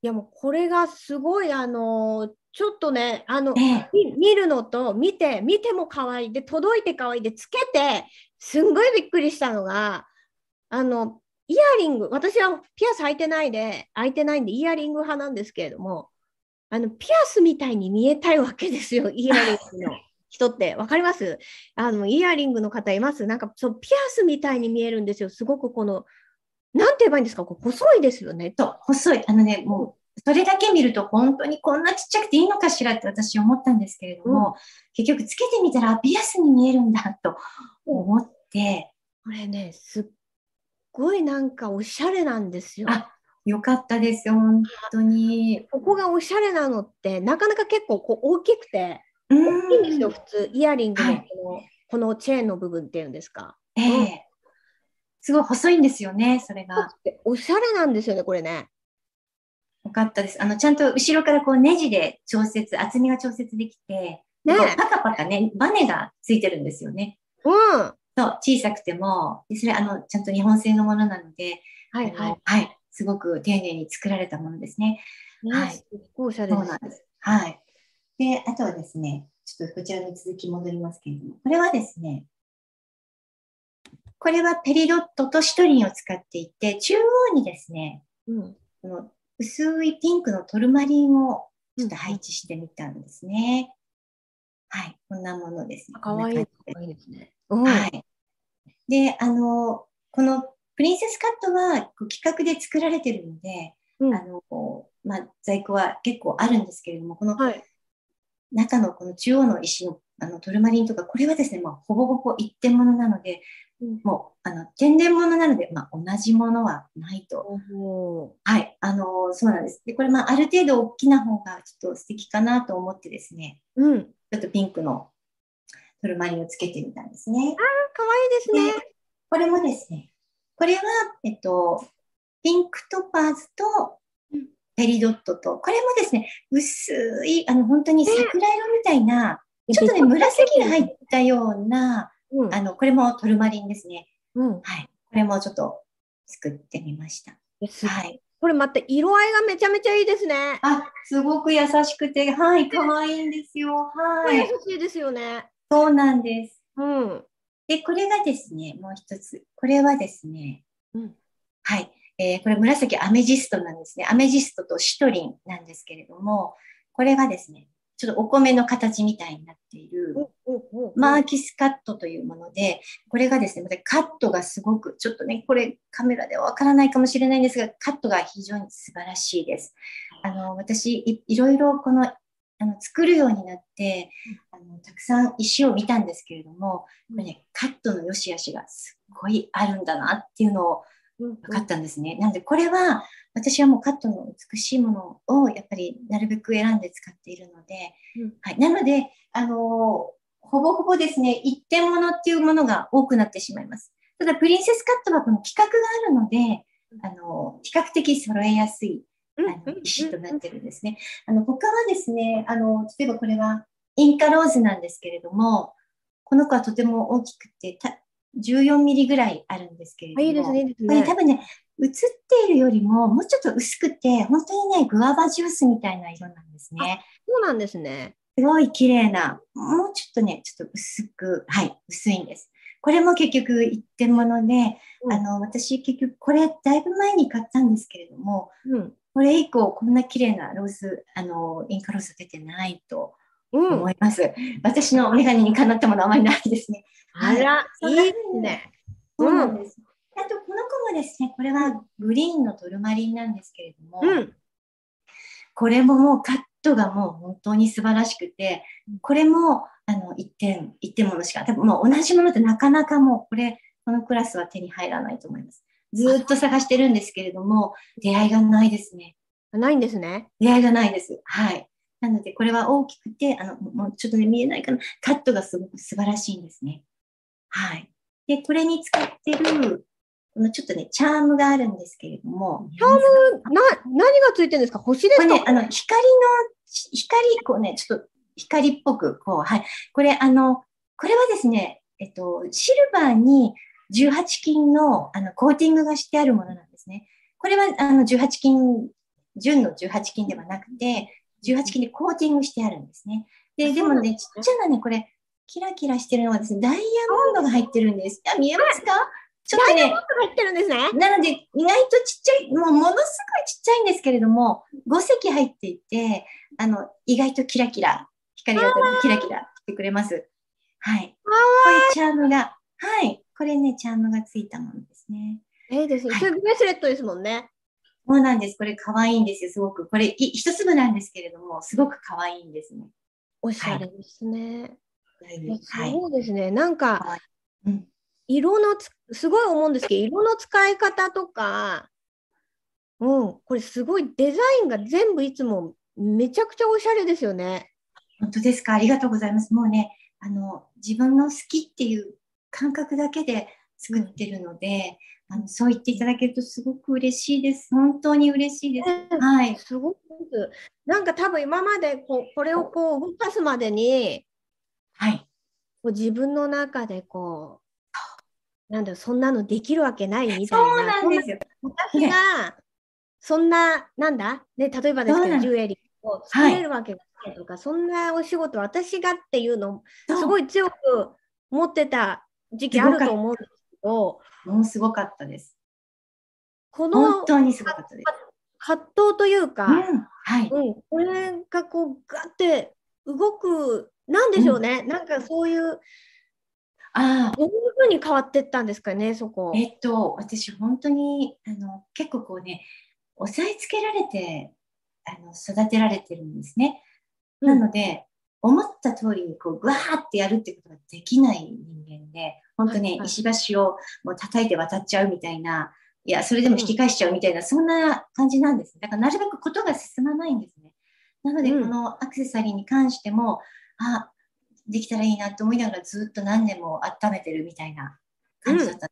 [SPEAKER 1] いやもうこれがすごいあのちょっとねあの
[SPEAKER 2] ええ。
[SPEAKER 1] み見るのと見て見ても可愛い。で届いて可愛い。でつけてすんごいびっくりしたのがあのイヤリング。私はピアス履いてないで履いてないんでイヤリング派なんですけれどもあのピアスみたいに見えたいわけですよイヤリングの [laughs] 人って。わかります？あのイヤリングの方います？なんかそうピアスみたいに見えるんですよ。すごくこのなんて言えばいいんですか？こう細いですよね
[SPEAKER 2] と、細い。あのね、もう、それだけ見ると本当にこんなちっちゃくていいのかしらって私思ったんですけれども、結局つけてみたらあピアスに見えるんだと思って、
[SPEAKER 1] これね、すっごいなんかおしゃれなんですよ。
[SPEAKER 2] あよかったです、本当に。
[SPEAKER 1] ここがおしゃれなのって、なかなか結構こう大きくて、
[SPEAKER 2] う
[SPEAKER 1] 大きいんですよ、
[SPEAKER 2] ん。
[SPEAKER 1] 普通。イヤリングの
[SPEAKER 2] はい
[SPEAKER 1] この,、このチェーンの部分っていうんですか。
[SPEAKER 2] ええすごい細いんですよね、それが。
[SPEAKER 1] おしゃれなんですよね、これね。
[SPEAKER 2] よかったです。あの、ちゃんと後ろからこうネジで調節、厚みが調節できて、
[SPEAKER 1] ね
[SPEAKER 2] パカパカね、バネがついてるんですよね。
[SPEAKER 1] うん。は
[SPEAKER 2] そう、小さくても、でそれあの、ちゃんと日本製のものなので、
[SPEAKER 1] いはい。
[SPEAKER 2] あのはい。すごく丁寧に作られたものですね。
[SPEAKER 1] ね
[SPEAKER 2] はい
[SPEAKER 1] すっごいおしゃれです
[SPEAKER 2] そうなん。です。はい。で、あとはですね、ちょっとこちらに続き戻りますけれども、これはですね、これはペリドットとシトリンを使っていて、中央にですね、
[SPEAKER 1] うん。
[SPEAKER 2] この薄いピンクのトルマリンをちょっと配置してみたんですね。はい。こんなものですね。
[SPEAKER 1] かわいい。わいいですね。うん。
[SPEAKER 2] はい。で、あの、このプリンセスカットは企画で作られてるので、
[SPEAKER 1] うん
[SPEAKER 2] あの、まあ、在庫は結構あるんですけれども、この
[SPEAKER 1] はい。
[SPEAKER 2] 中のこの中央の石のあのトルマリンとか、これはですね、まあ、ほぼほぼ一点物なので、
[SPEAKER 1] うん
[SPEAKER 2] もう、あの、天然物なので、まあ、同じものはないと。はい。あの、そうなんです。で、これ、まあ、ある程度大きな方がちょっと素敵かなと思ってですね、
[SPEAKER 1] うん。
[SPEAKER 2] ちょっとピンクのトルマリンをつけてみたんですね。
[SPEAKER 1] かわいいですね。
[SPEAKER 2] これもですね、これは、えっと、ピンクトパーズと
[SPEAKER 1] うん
[SPEAKER 2] ペリドットと、これもですね、薄い、あの、本当に桜色みたいな、ちょっとね、紫が入ったような、
[SPEAKER 1] うん。
[SPEAKER 2] あの、これもトルマリンですね。
[SPEAKER 1] うん。
[SPEAKER 2] はい。これもちょっと作ってみました。
[SPEAKER 1] す
[SPEAKER 2] はい。
[SPEAKER 1] これまた色合いがめちゃめちゃいいですね。
[SPEAKER 2] あ、すごく優しくて、はい、可愛いんですよ。はい。
[SPEAKER 1] 優しいですよね。
[SPEAKER 2] そうなんです。
[SPEAKER 1] うん。
[SPEAKER 2] で、これがですね、もう一つ。これはですね、
[SPEAKER 1] うん
[SPEAKER 2] はい。えーこれ紫アメジストなんですね。アメジストとシトリンなんですけれども、これがですね、ちょっとお米の形みたいになっている、マーキスカットというもので、これがですね、またカットがすごく、ちょっとね、これカメラではわからないかもしれないんですが、カットが非常に素晴らしいです。あの、私、いいろいろこの、あの、作るようになって、あの、たくさん石を見たんですけれども、これね、カットの良し悪しがすっごいあるんだなっていうのを
[SPEAKER 1] 分
[SPEAKER 2] 分かったんですね。なので、これは、私はもうカットの美しいものをやっぱりなるべく選んで使っているので、
[SPEAKER 1] うん
[SPEAKER 2] はい。なので、あのーほぼほぼですね、一点物っていうものが多くなってしまいます。ただ、プリンセスカットはこの規格があるので、あのー比較的揃えやすいあの石となってるんですね。あの他はですね、あの例えばこれはインカローズなんですけれども、この子はとても大きくて、た14ミリぐらいあるんですけれども。
[SPEAKER 1] いいですね、いいです
[SPEAKER 2] これ
[SPEAKER 1] ね。
[SPEAKER 2] 多分ね、映っているよりも、もうちょっと薄くて、本当にね、グアバジュースみたいな色なんですね。
[SPEAKER 1] そうなんですね。
[SPEAKER 2] すごい綺麗な、もうちょっとね、ちょっと薄く、はい、薄いんです。これも結局一点物で、
[SPEAKER 1] うん
[SPEAKER 2] あの、私結局これだいぶ前に買ったんですけれども、
[SPEAKER 1] うん。
[SPEAKER 2] これ以降こんな綺麗なローズ、あの、インカローズ出てないと
[SPEAKER 1] うん
[SPEAKER 2] 思。います。私のメガネにかなったものはあまりないですね。
[SPEAKER 1] あら、いいですね。
[SPEAKER 2] そうなんです。あと、この子もですね、これはグリーンのトルマリンなんですけれども、
[SPEAKER 1] うん。
[SPEAKER 2] これももうカットがもう本当に素晴らしくて、これもあの1点、一点ものしか、多分もう同じものってなかなかもうこれ、このクラスは手に入らないと思います。ずーっと探してるんですけれども、出会いがないですね。
[SPEAKER 1] ないんですね。
[SPEAKER 2] 出会いがないです。はい。なので、これは大きくて、あの、もうちょっとね、見えないかな。カットがすごく素晴らしいんですね。はい。で、これに使ってる、このちょっとね、チャームがあるんですけれども、
[SPEAKER 1] チャームな、何がついてるんですか？星ですか？
[SPEAKER 2] これね、あの、光の、光、こうね、ちょっと光っぽく、こう、はい。これ、あの、これはですね、えっと、シルバーに18金の、あの、コーティングがしてあるものなんですね。これは、あの、18金、純の18金ではなくて、18金でコーティングしてあるんですね。で、でもね、ちっちゃなね、これ、キラキラしてるのはですね、ダイヤモンドが入ってるんです。あ、見えますか？ちょっとね、
[SPEAKER 1] 入ってるんですね。
[SPEAKER 2] なので、意外とちっちゃい、もうものすごいちっちゃいんですけれども、5隻入っていて、あの、意外とキラキラ、光がキラキラしてくれます。はい。こういうチャームが、はい。これね、チャームがついたものですね。
[SPEAKER 1] ええですね。
[SPEAKER 2] はい
[SPEAKER 1] ブレスレットですもんね。
[SPEAKER 2] そうなんです。これ可愛いんですよ、すごく。これ、い一粒なんですけれども、すごく可愛いんですね。
[SPEAKER 1] おしゃれですね。
[SPEAKER 2] はい。
[SPEAKER 1] そうですね。なんか、
[SPEAKER 2] うん。
[SPEAKER 1] 色のつ、すごい思うんですけど、色の使い方とか、うん、これすごいデザインが全部いつもめちゃくちゃおしゃれですよね。
[SPEAKER 2] 本当ですか？ありがとうございます。もうね、あの、自分の好きっていう感覚だけで作ってるので、あのそう言っていただけるとすごく嬉しいです。本当に嬉しいです。
[SPEAKER 1] うん
[SPEAKER 2] はい。
[SPEAKER 1] すごく。なんか多分今までこうこれをこう動かすまでに、
[SPEAKER 2] はい。
[SPEAKER 1] こう自分の中でこう、なんだそんなのできるわけないみたい
[SPEAKER 2] そう
[SPEAKER 1] な。
[SPEAKER 2] なんですよ。
[SPEAKER 1] 私が、そんな、なんだ、ね、例えばですけど、ジュエリーを作れるわけがないとか、そんなお仕事、私がっていうのすごい強く持ってた時期あると思うんですけど、
[SPEAKER 2] もうすごかったです。
[SPEAKER 1] この
[SPEAKER 2] 本当にすごかったです。
[SPEAKER 1] 葛藤という
[SPEAKER 2] う
[SPEAKER 1] か、
[SPEAKER 2] ん。はい。
[SPEAKER 1] うん、これがこう、ガって動く、なんでしょうね、なんかそういう、
[SPEAKER 2] ああ、
[SPEAKER 1] どういうふうに変わっていったんですかね、そこ。
[SPEAKER 2] えっと、私本当に、あの、結構こうね、押さえつけられて、あの、育てられてるんですね。
[SPEAKER 1] うん
[SPEAKER 2] なので、思った通りにこう、ぐわーってやるってことができない人間で、本当ね、石橋をもう叩いて渡っちゃうみたいな、いや、それでも引き返しちゃうみたいな、そんな感じなんです。だから、なるべくことが進まないんですね。なので、
[SPEAKER 1] うん
[SPEAKER 2] このアクセサリーに関しても、あ、できたらいいなと思いながらずっと何年も温めてるみたいな感じだった。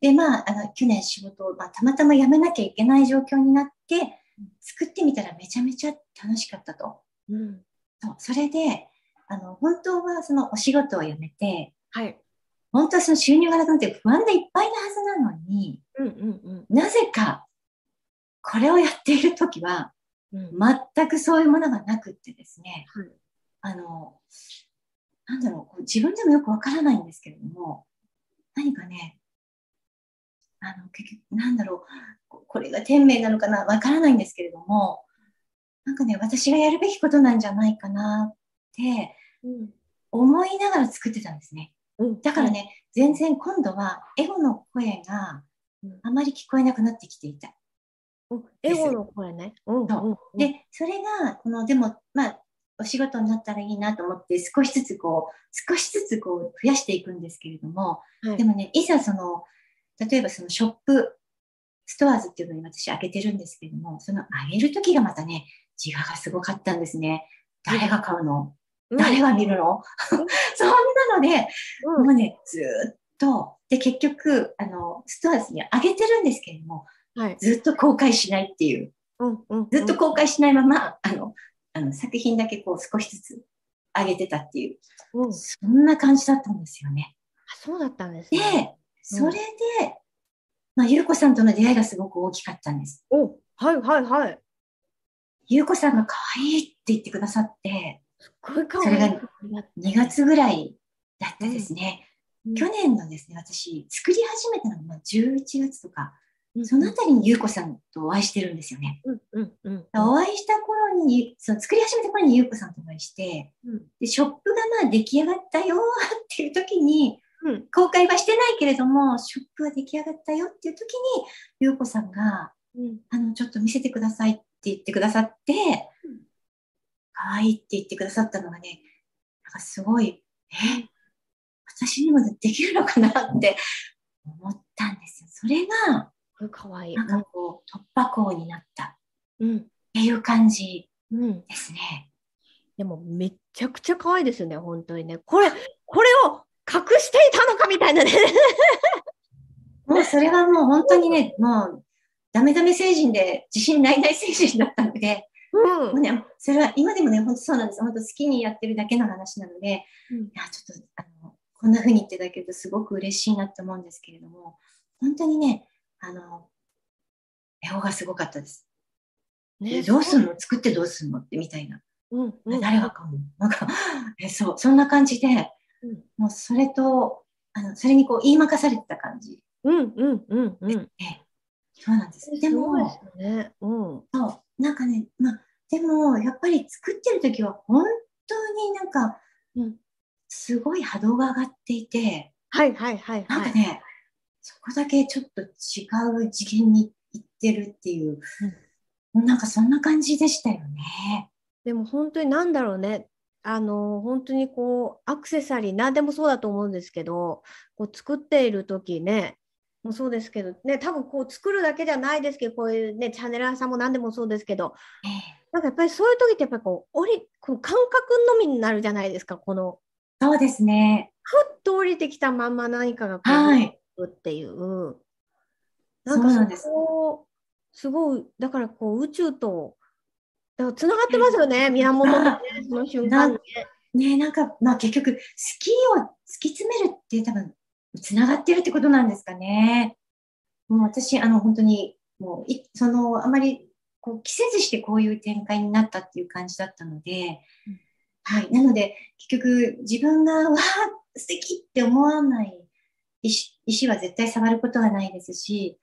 [SPEAKER 2] で、まあ、あの、去年仕事を、まあ、たまたま辞めなきゃいけない状況になって、作ってみたらめちゃめちゃ楽しかったと。
[SPEAKER 1] うん
[SPEAKER 2] そうそれで、あの、本当はそのお仕事を辞めて、
[SPEAKER 1] はい。
[SPEAKER 2] 本当はその収入がなくなって不安でいっぱいなはずなのに、
[SPEAKER 1] うんうん
[SPEAKER 2] なぜか、これをやっているときは、
[SPEAKER 1] うんうん。
[SPEAKER 2] 全くそういうものがなくってですね、
[SPEAKER 1] はい
[SPEAKER 2] あの、なんだろう自分でもよくわからないんですけれども、何かね、あの、結局、なんだろう、ここれが天命なのかな、わからないんですけれども、なんかね、私がやるべきことなんじゃないかなって
[SPEAKER 1] うん
[SPEAKER 2] 思いながら作ってたんですね。
[SPEAKER 1] うん
[SPEAKER 2] だからね、全然今度はエゴの声が
[SPEAKER 1] うん
[SPEAKER 2] あまり聞こえなくなってきていた。
[SPEAKER 1] うんエゴの声ね。うん
[SPEAKER 2] そで、それが、この、でも、まあ、お仕事になったらいいなと思って、少しずつこう、少しずつこう、増やしていくんですけれども、
[SPEAKER 1] はい
[SPEAKER 2] でもね、いざその、例えばそのショップ、ストアーズっていうのに私開けてるんですけれども、その上げるときがまたね、自我がすごかったんですね。誰が買うの？誰が見るの？そんなので、
[SPEAKER 1] うん。
[SPEAKER 2] もうね、ずーっと、で、結局、あの、ストアーズに上げてるんですけれども、
[SPEAKER 1] はい。
[SPEAKER 2] ずっと公開しないっていう、
[SPEAKER 1] うんうん
[SPEAKER 2] ずっと公開しないまま、あの、あの作品だけこう少しずつあげてたっていう、
[SPEAKER 1] うん、あ
[SPEAKER 2] そんな感じだったんですよね。
[SPEAKER 1] そうだったんです
[SPEAKER 2] で
[SPEAKER 1] ね。、
[SPEAKER 2] それで、まあ、ゆうこさんとの出会いがすごく大きかったんです。
[SPEAKER 1] おはいはいはい。
[SPEAKER 2] ゆうこさんが可愛いって言ってくださって、
[SPEAKER 1] すっごい。
[SPEAKER 2] それが2月ぐらいだったですね。
[SPEAKER 1] うん
[SPEAKER 2] 去年のですね、私、作り始めたのがまあ11月とか、
[SPEAKER 1] うん
[SPEAKER 2] そのあたりにゆうこさんとお会いしてるんですよね。
[SPEAKER 1] うんうんうん。
[SPEAKER 2] お会いした頃に、その作り始めた頃にゆうこさんとお会いして、
[SPEAKER 1] うん
[SPEAKER 2] で、ショップがまあ出来上がったよっていう時に、
[SPEAKER 1] うん
[SPEAKER 2] 公開はしてないけれども、ショップが出来上がったよっていう時に、ゆうこさんが、
[SPEAKER 1] うん
[SPEAKER 2] あの、ちょっと見せてくださいって言ってくださって
[SPEAKER 1] うん、
[SPEAKER 2] 可愛いって言ってくださったのがね、なんかすごい、え、私にもできるのかなって思ったんですよ。それが、
[SPEAKER 1] すごい可愛い。
[SPEAKER 2] なんかこう、突破口になったっ
[SPEAKER 1] うん
[SPEAKER 2] ていう感じ
[SPEAKER 1] うん。
[SPEAKER 2] ですね。
[SPEAKER 1] でもめっちゃくちゃ可愛いですよね、本当にね。これ、これを隠していたのかみたいなね。[laughs]
[SPEAKER 2] もうそれはもう本当にね、もう、ダメダメ星人で自信ないない星人だったので、
[SPEAKER 1] うん
[SPEAKER 2] もうね、それは今でもね、本当そうなんです。本当好きにやってるだけの話なので、
[SPEAKER 1] うん
[SPEAKER 2] いや、ちょっと、あの、こんな風に言っていただけるとすごく嬉しいなって思うんですけれども、本当にね、あの、絵本がすごかったです。
[SPEAKER 1] ね
[SPEAKER 2] どうすんの？作ってどうすんの？ってみたいな。
[SPEAKER 1] うんうん。
[SPEAKER 2] 誰が買うの？なんか、え、そう、そんな感じで、
[SPEAKER 1] うん
[SPEAKER 2] もうそれと、あの、それにこう言いまかされてた感じ。
[SPEAKER 1] うんうんうんうん。
[SPEAKER 2] ええそうなんです。ですも、
[SPEAKER 1] でね。うん。
[SPEAKER 2] そう、なんかね、まあ、でも、やっぱり作ってる時は本当になんか、
[SPEAKER 1] うん
[SPEAKER 2] すごい波動が上がっていて、
[SPEAKER 1] はいはいはいはい。
[SPEAKER 2] なんかね、そこだけちょっと違う次元に行ってるっていう、なんかそんな感じでしたよね。
[SPEAKER 1] でも本当になんだろうね。あの本当にこうアクセサリー何でもそうだと思うんですけどこう作っている時ねもそうですけどね多分こう作るだけじゃないですけどこういうねチャンネラーさんも何でもそうですけど
[SPEAKER 2] ええ
[SPEAKER 1] なんかやっぱりそういう時ってやっぱりこう降りこの感覚のみになるじゃないですかこの
[SPEAKER 2] そうですね。
[SPEAKER 1] ふっと降りてきたまんま何かがこうっていう、な
[SPEAKER 2] そ
[SPEAKER 1] んかそ
[SPEAKER 2] うなんです。
[SPEAKER 1] こすごいだからこう宇宙とつながってますよね源とねその瞬間にね。
[SPEAKER 2] ねなんか、まあ結局、好きを突き詰めるって多分、つながってるってことなんですかね。もう私、あの、本当に、もうい、その、あまり、こう、季節してこういう展開になったっていう感じだったので、
[SPEAKER 1] うん
[SPEAKER 2] はい。なので、結局、自分が、わあ、素敵って思わない石石は絶対触ることはないですし、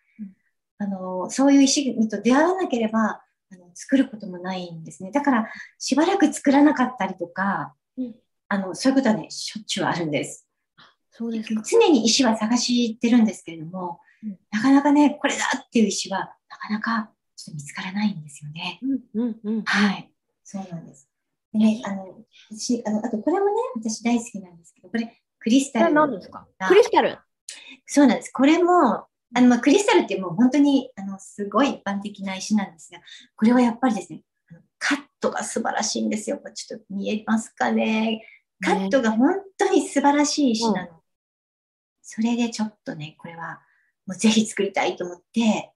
[SPEAKER 2] あの、そういう石と出会わなければ、あの作ることもないんですね。だから、しばらく作らなかったりとか、
[SPEAKER 1] うん
[SPEAKER 2] あの、そういうことはね、しょっちゅうあるんです。
[SPEAKER 1] そうですか。
[SPEAKER 2] 常に石は探してるんですけれども、
[SPEAKER 1] うん
[SPEAKER 2] なかなかね、これだっていう石は、なかなかちょっと見つからないんですよね。
[SPEAKER 1] うんうんうん。
[SPEAKER 2] はい。そうなんです。でね、あの、私、あの、あとこれもね、私大好きなんですけど、これ、クリスタル。
[SPEAKER 1] 何ですか？クリスタル？
[SPEAKER 2] そうなんです。これも、あの、まあ、クリスタルってもう本当に、あの、すごい一般的な石なんですが、これはやっぱりですね、カットが素晴らしいんですよ。ちょっと見えますかね？カットが本当に素晴らしい石なの。それでちょっとね、これは、もうぜひ作りたいと思って、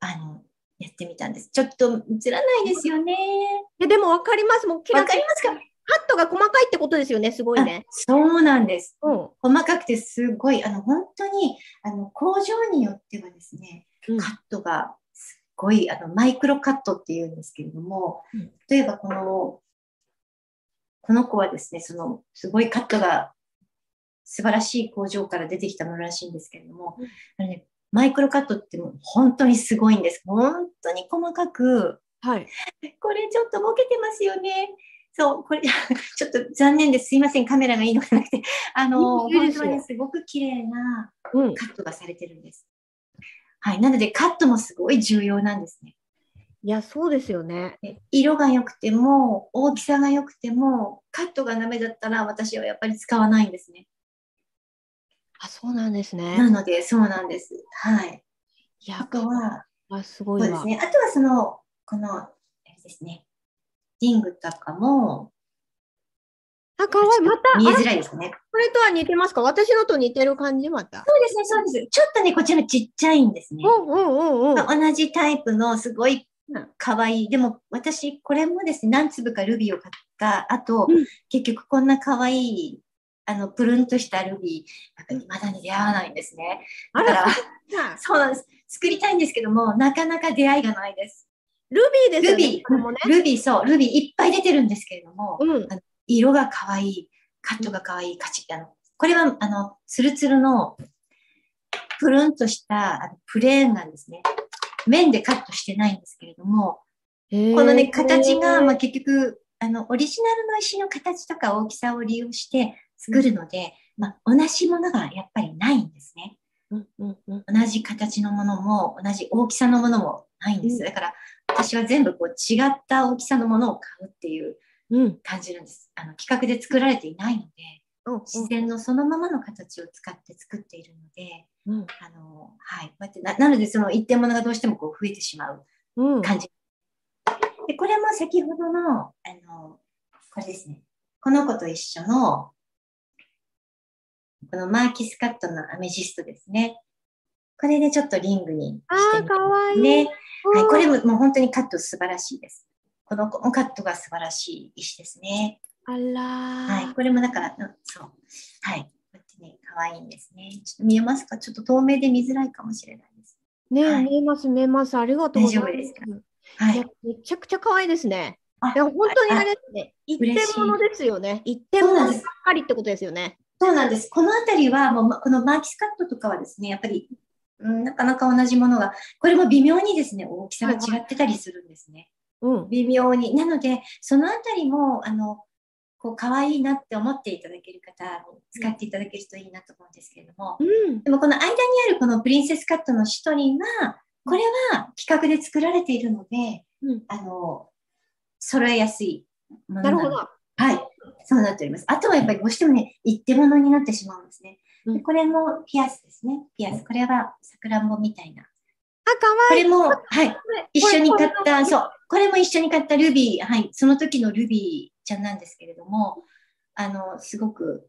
[SPEAKER 2] あの、やってみたんです。ちょっと映らないですよね。
[SPEAKER 1] えでも分かります。もうキラ
[SPEAKER 2] わかりますか？
[SPEAKER 1] カットが細かいってことですよね。すごい
[SPEAKER 2] あ
[SPEAKER 1] ね。
[SPEAKER 2] そうなんです。
[SPEAKER 1] うん。
[SPEAKER 2] 細かくてすごい、あの、本当に、あの、工場によってはですね、
[SPEAKER 1] うん
[SPEAKER 2] カットがすっごい、あの、マイクロカットっていうんですけれども
[SPEAKER 1] うん、
[SPEAKER 2] 例えばこの、この子はですね、その、すごいカットが素晴らしい工場から出てきたものらしいんですけれども
[SPEAKER 1] うん、
[SPEAKER 2] あのね、マイクロカットってもう本当にすごいんです。本当に細かく、
[SPEAKER 1] はい。
[SPEAKER 2] これちょっとボケてますよね。そう、これ、[laughs] ちょっと残念です。すいません。カメラがいいのかなくて。あの、
[SPEAKER 1] いい
[SPEAKER 2] 本当にすごく綺麗な
[SPEAKER 1] うん。
[SPEAKER 2] カットがされてるんです。はい。なので、カットもすごい重要なんですね。
[SPEAKER 1] いや、そうですよね。
[SPEAKER 2] で色が良くても、大きさが良くても、カットがダメだったら私はやっぱり使わないんですね。
[SPEAKER 1] あ、そうなんですね。
[SPEAKER 2] なので、そうなんです。はい。
[SPEAKER 1] いや、
[SPEAKER 2] あとは、
[SPEAKER 1] あすごいわ。
[SPEAKER 2] そうですね。あとはその、この、あれですね。リングとかも、
[SPEAKER 1] あ、かわいい。また、
[SPEAKER 2] 見えづらいですね。
[SPEAKER 1] これとは似てますか？私のと似てる感じまた。
[SPEAKER 2] そうですね、そうです。ちょっとね、こちらちっちゃいんですね。
[SPEAKER 1] うんうんうんうん。
[SPEAKER 2] 同じタイプのすごい
[SPEAKER 1] うん
[SPEAKER 2] 可愛い。でも私、これもですね、何粒かルビーを買った後、
[SPEAKER 1] うん
[SPEAKER 2] 結局こんな可愛い、あの、プルンとしたルビー、やっぱりまだに出会わないんですね。
[SPEAKER 1] あ
[SPEAKER 2] だから
[SPEAKER 1] ら、
[SPEAKER 2] そうなんです。作りたいんですけども、なかなか出会いがないです。
[SPEAKER 1] ルビーですよね。
[SPEAKER 2] ルビ。ー、ルビー、そう、ルビーいっぱい出てるんですけれども、
[SPEAKER 1] うん。
[SPEAKER 2] 色が可愛い、カットが可愛い、カチッあの、これは、あの、ツルツルの、プルンとしたあのプレーンなんですね。面でカットしてないんですけれども、
[SPEAKER 1] こ
[SPEAKER 2] このね、形が、まあ、結局、あの、オリジナルの石の形とか大きさを利用して作るので、まあ、同じものがやっぱりないんですね。
[SPEAKER 1] うんうんうん。
[SPEAKER 2] 同じ形のものも、同じ大きさのものもないんです。
[SPEAKER 1] うん
[SPEAKER 2] だから、私は全部こう違った大きさのものを買うっていう
[SPEAKER 1] うん。
[SPEAKER 2] 感じるんです。あの、企画で作られていないので、
[SPEAKER 1] うん
[SPEAKER 2] 自然のそのままの形を使って作っているので、
[SPEAKER 1] うん。
[SPEAKER 2] あの、はい。こうやってななので、その一点物がどうしてもこう増えてしまう
[SPEAKER 1] うん。
[SPEAKER 2] 感じ。で、これも先ほどの、あの、これですね。この子と一緒の、このマーキスカットのアメジストですね。これでちょっとリングに
[SPEAKER 1] ああ、
[SPEAKER 2] してみ
[SPEAKER 1] かわいい。
[SPEAKER 2] ね。はい、これ
[SPEAKER 1] も。
[SPEAKER 2] ももう本当にカット素晴らしいです。このカットが素晴らしい石ですね。
[SPEAKER 1] あらー。
[SPEAKER 2] はい、これもだから、うんそう。はい。こうやってね、可愛いんですね。ちょっと見えますか？ちょっと透明で見づらいかもしれないです。
[SPEAKER 1] ね、
[SPEAKER 2] はい
[SPEAKER 1] 見えます、見えます。ありがとうございます。
[SPEAKER 2] 大丈夫ですか？はい。
[SPEAKER 1] めちゃくちゃ可愛いですね。
[SPEAKER 2] あ
[SPEAKER 1] いや、本当にあれですね。一点物ですよね。一点物ばっかりってことですよね。
[SPEAKER 2] そうなんです。このあたりは、もうま、このマーキスカットとかはですね、やっぱり、うん、なかなか同じものが、これも微妙にですね、大きさが違ってたりするんですね。
[SPEAKER 1] うん。
[SPEAKER 2] 微妙に。なので、そのあたりも、あの、こう、可愛いなって思っていただける方に使っていただけるといいなと思うんですけれども、
[SPEAKER 1] うん。
[SPEAKER 2] でもこの間にあるこのプリンセスカットのシトリンは、これは企画で作られているので、
[SPEAKER 1] うん
[SPEAKER 2] あの、揃えやすいもの
[SPEAKER 1] なるほど。
[SPEAKER 2] はい。そうなっております。あとはやっぱりどうしてもね、一手物になってしまうんですね。
[SPEAKER 1] うん
[SPEAKER 2] でこれもピアスですね。ピアス。これはさくらんぼみたいな。
[SPEAKER 1] あ、か
[SPEAKER 2] こ
[SPEAKER 1] わいい。
[SPEAKER 2] れも、はい。一緒に買った、そう。これも一緒に買ったルビー、はい。その時のルビーちゃんなんですけれども、あの、すごく、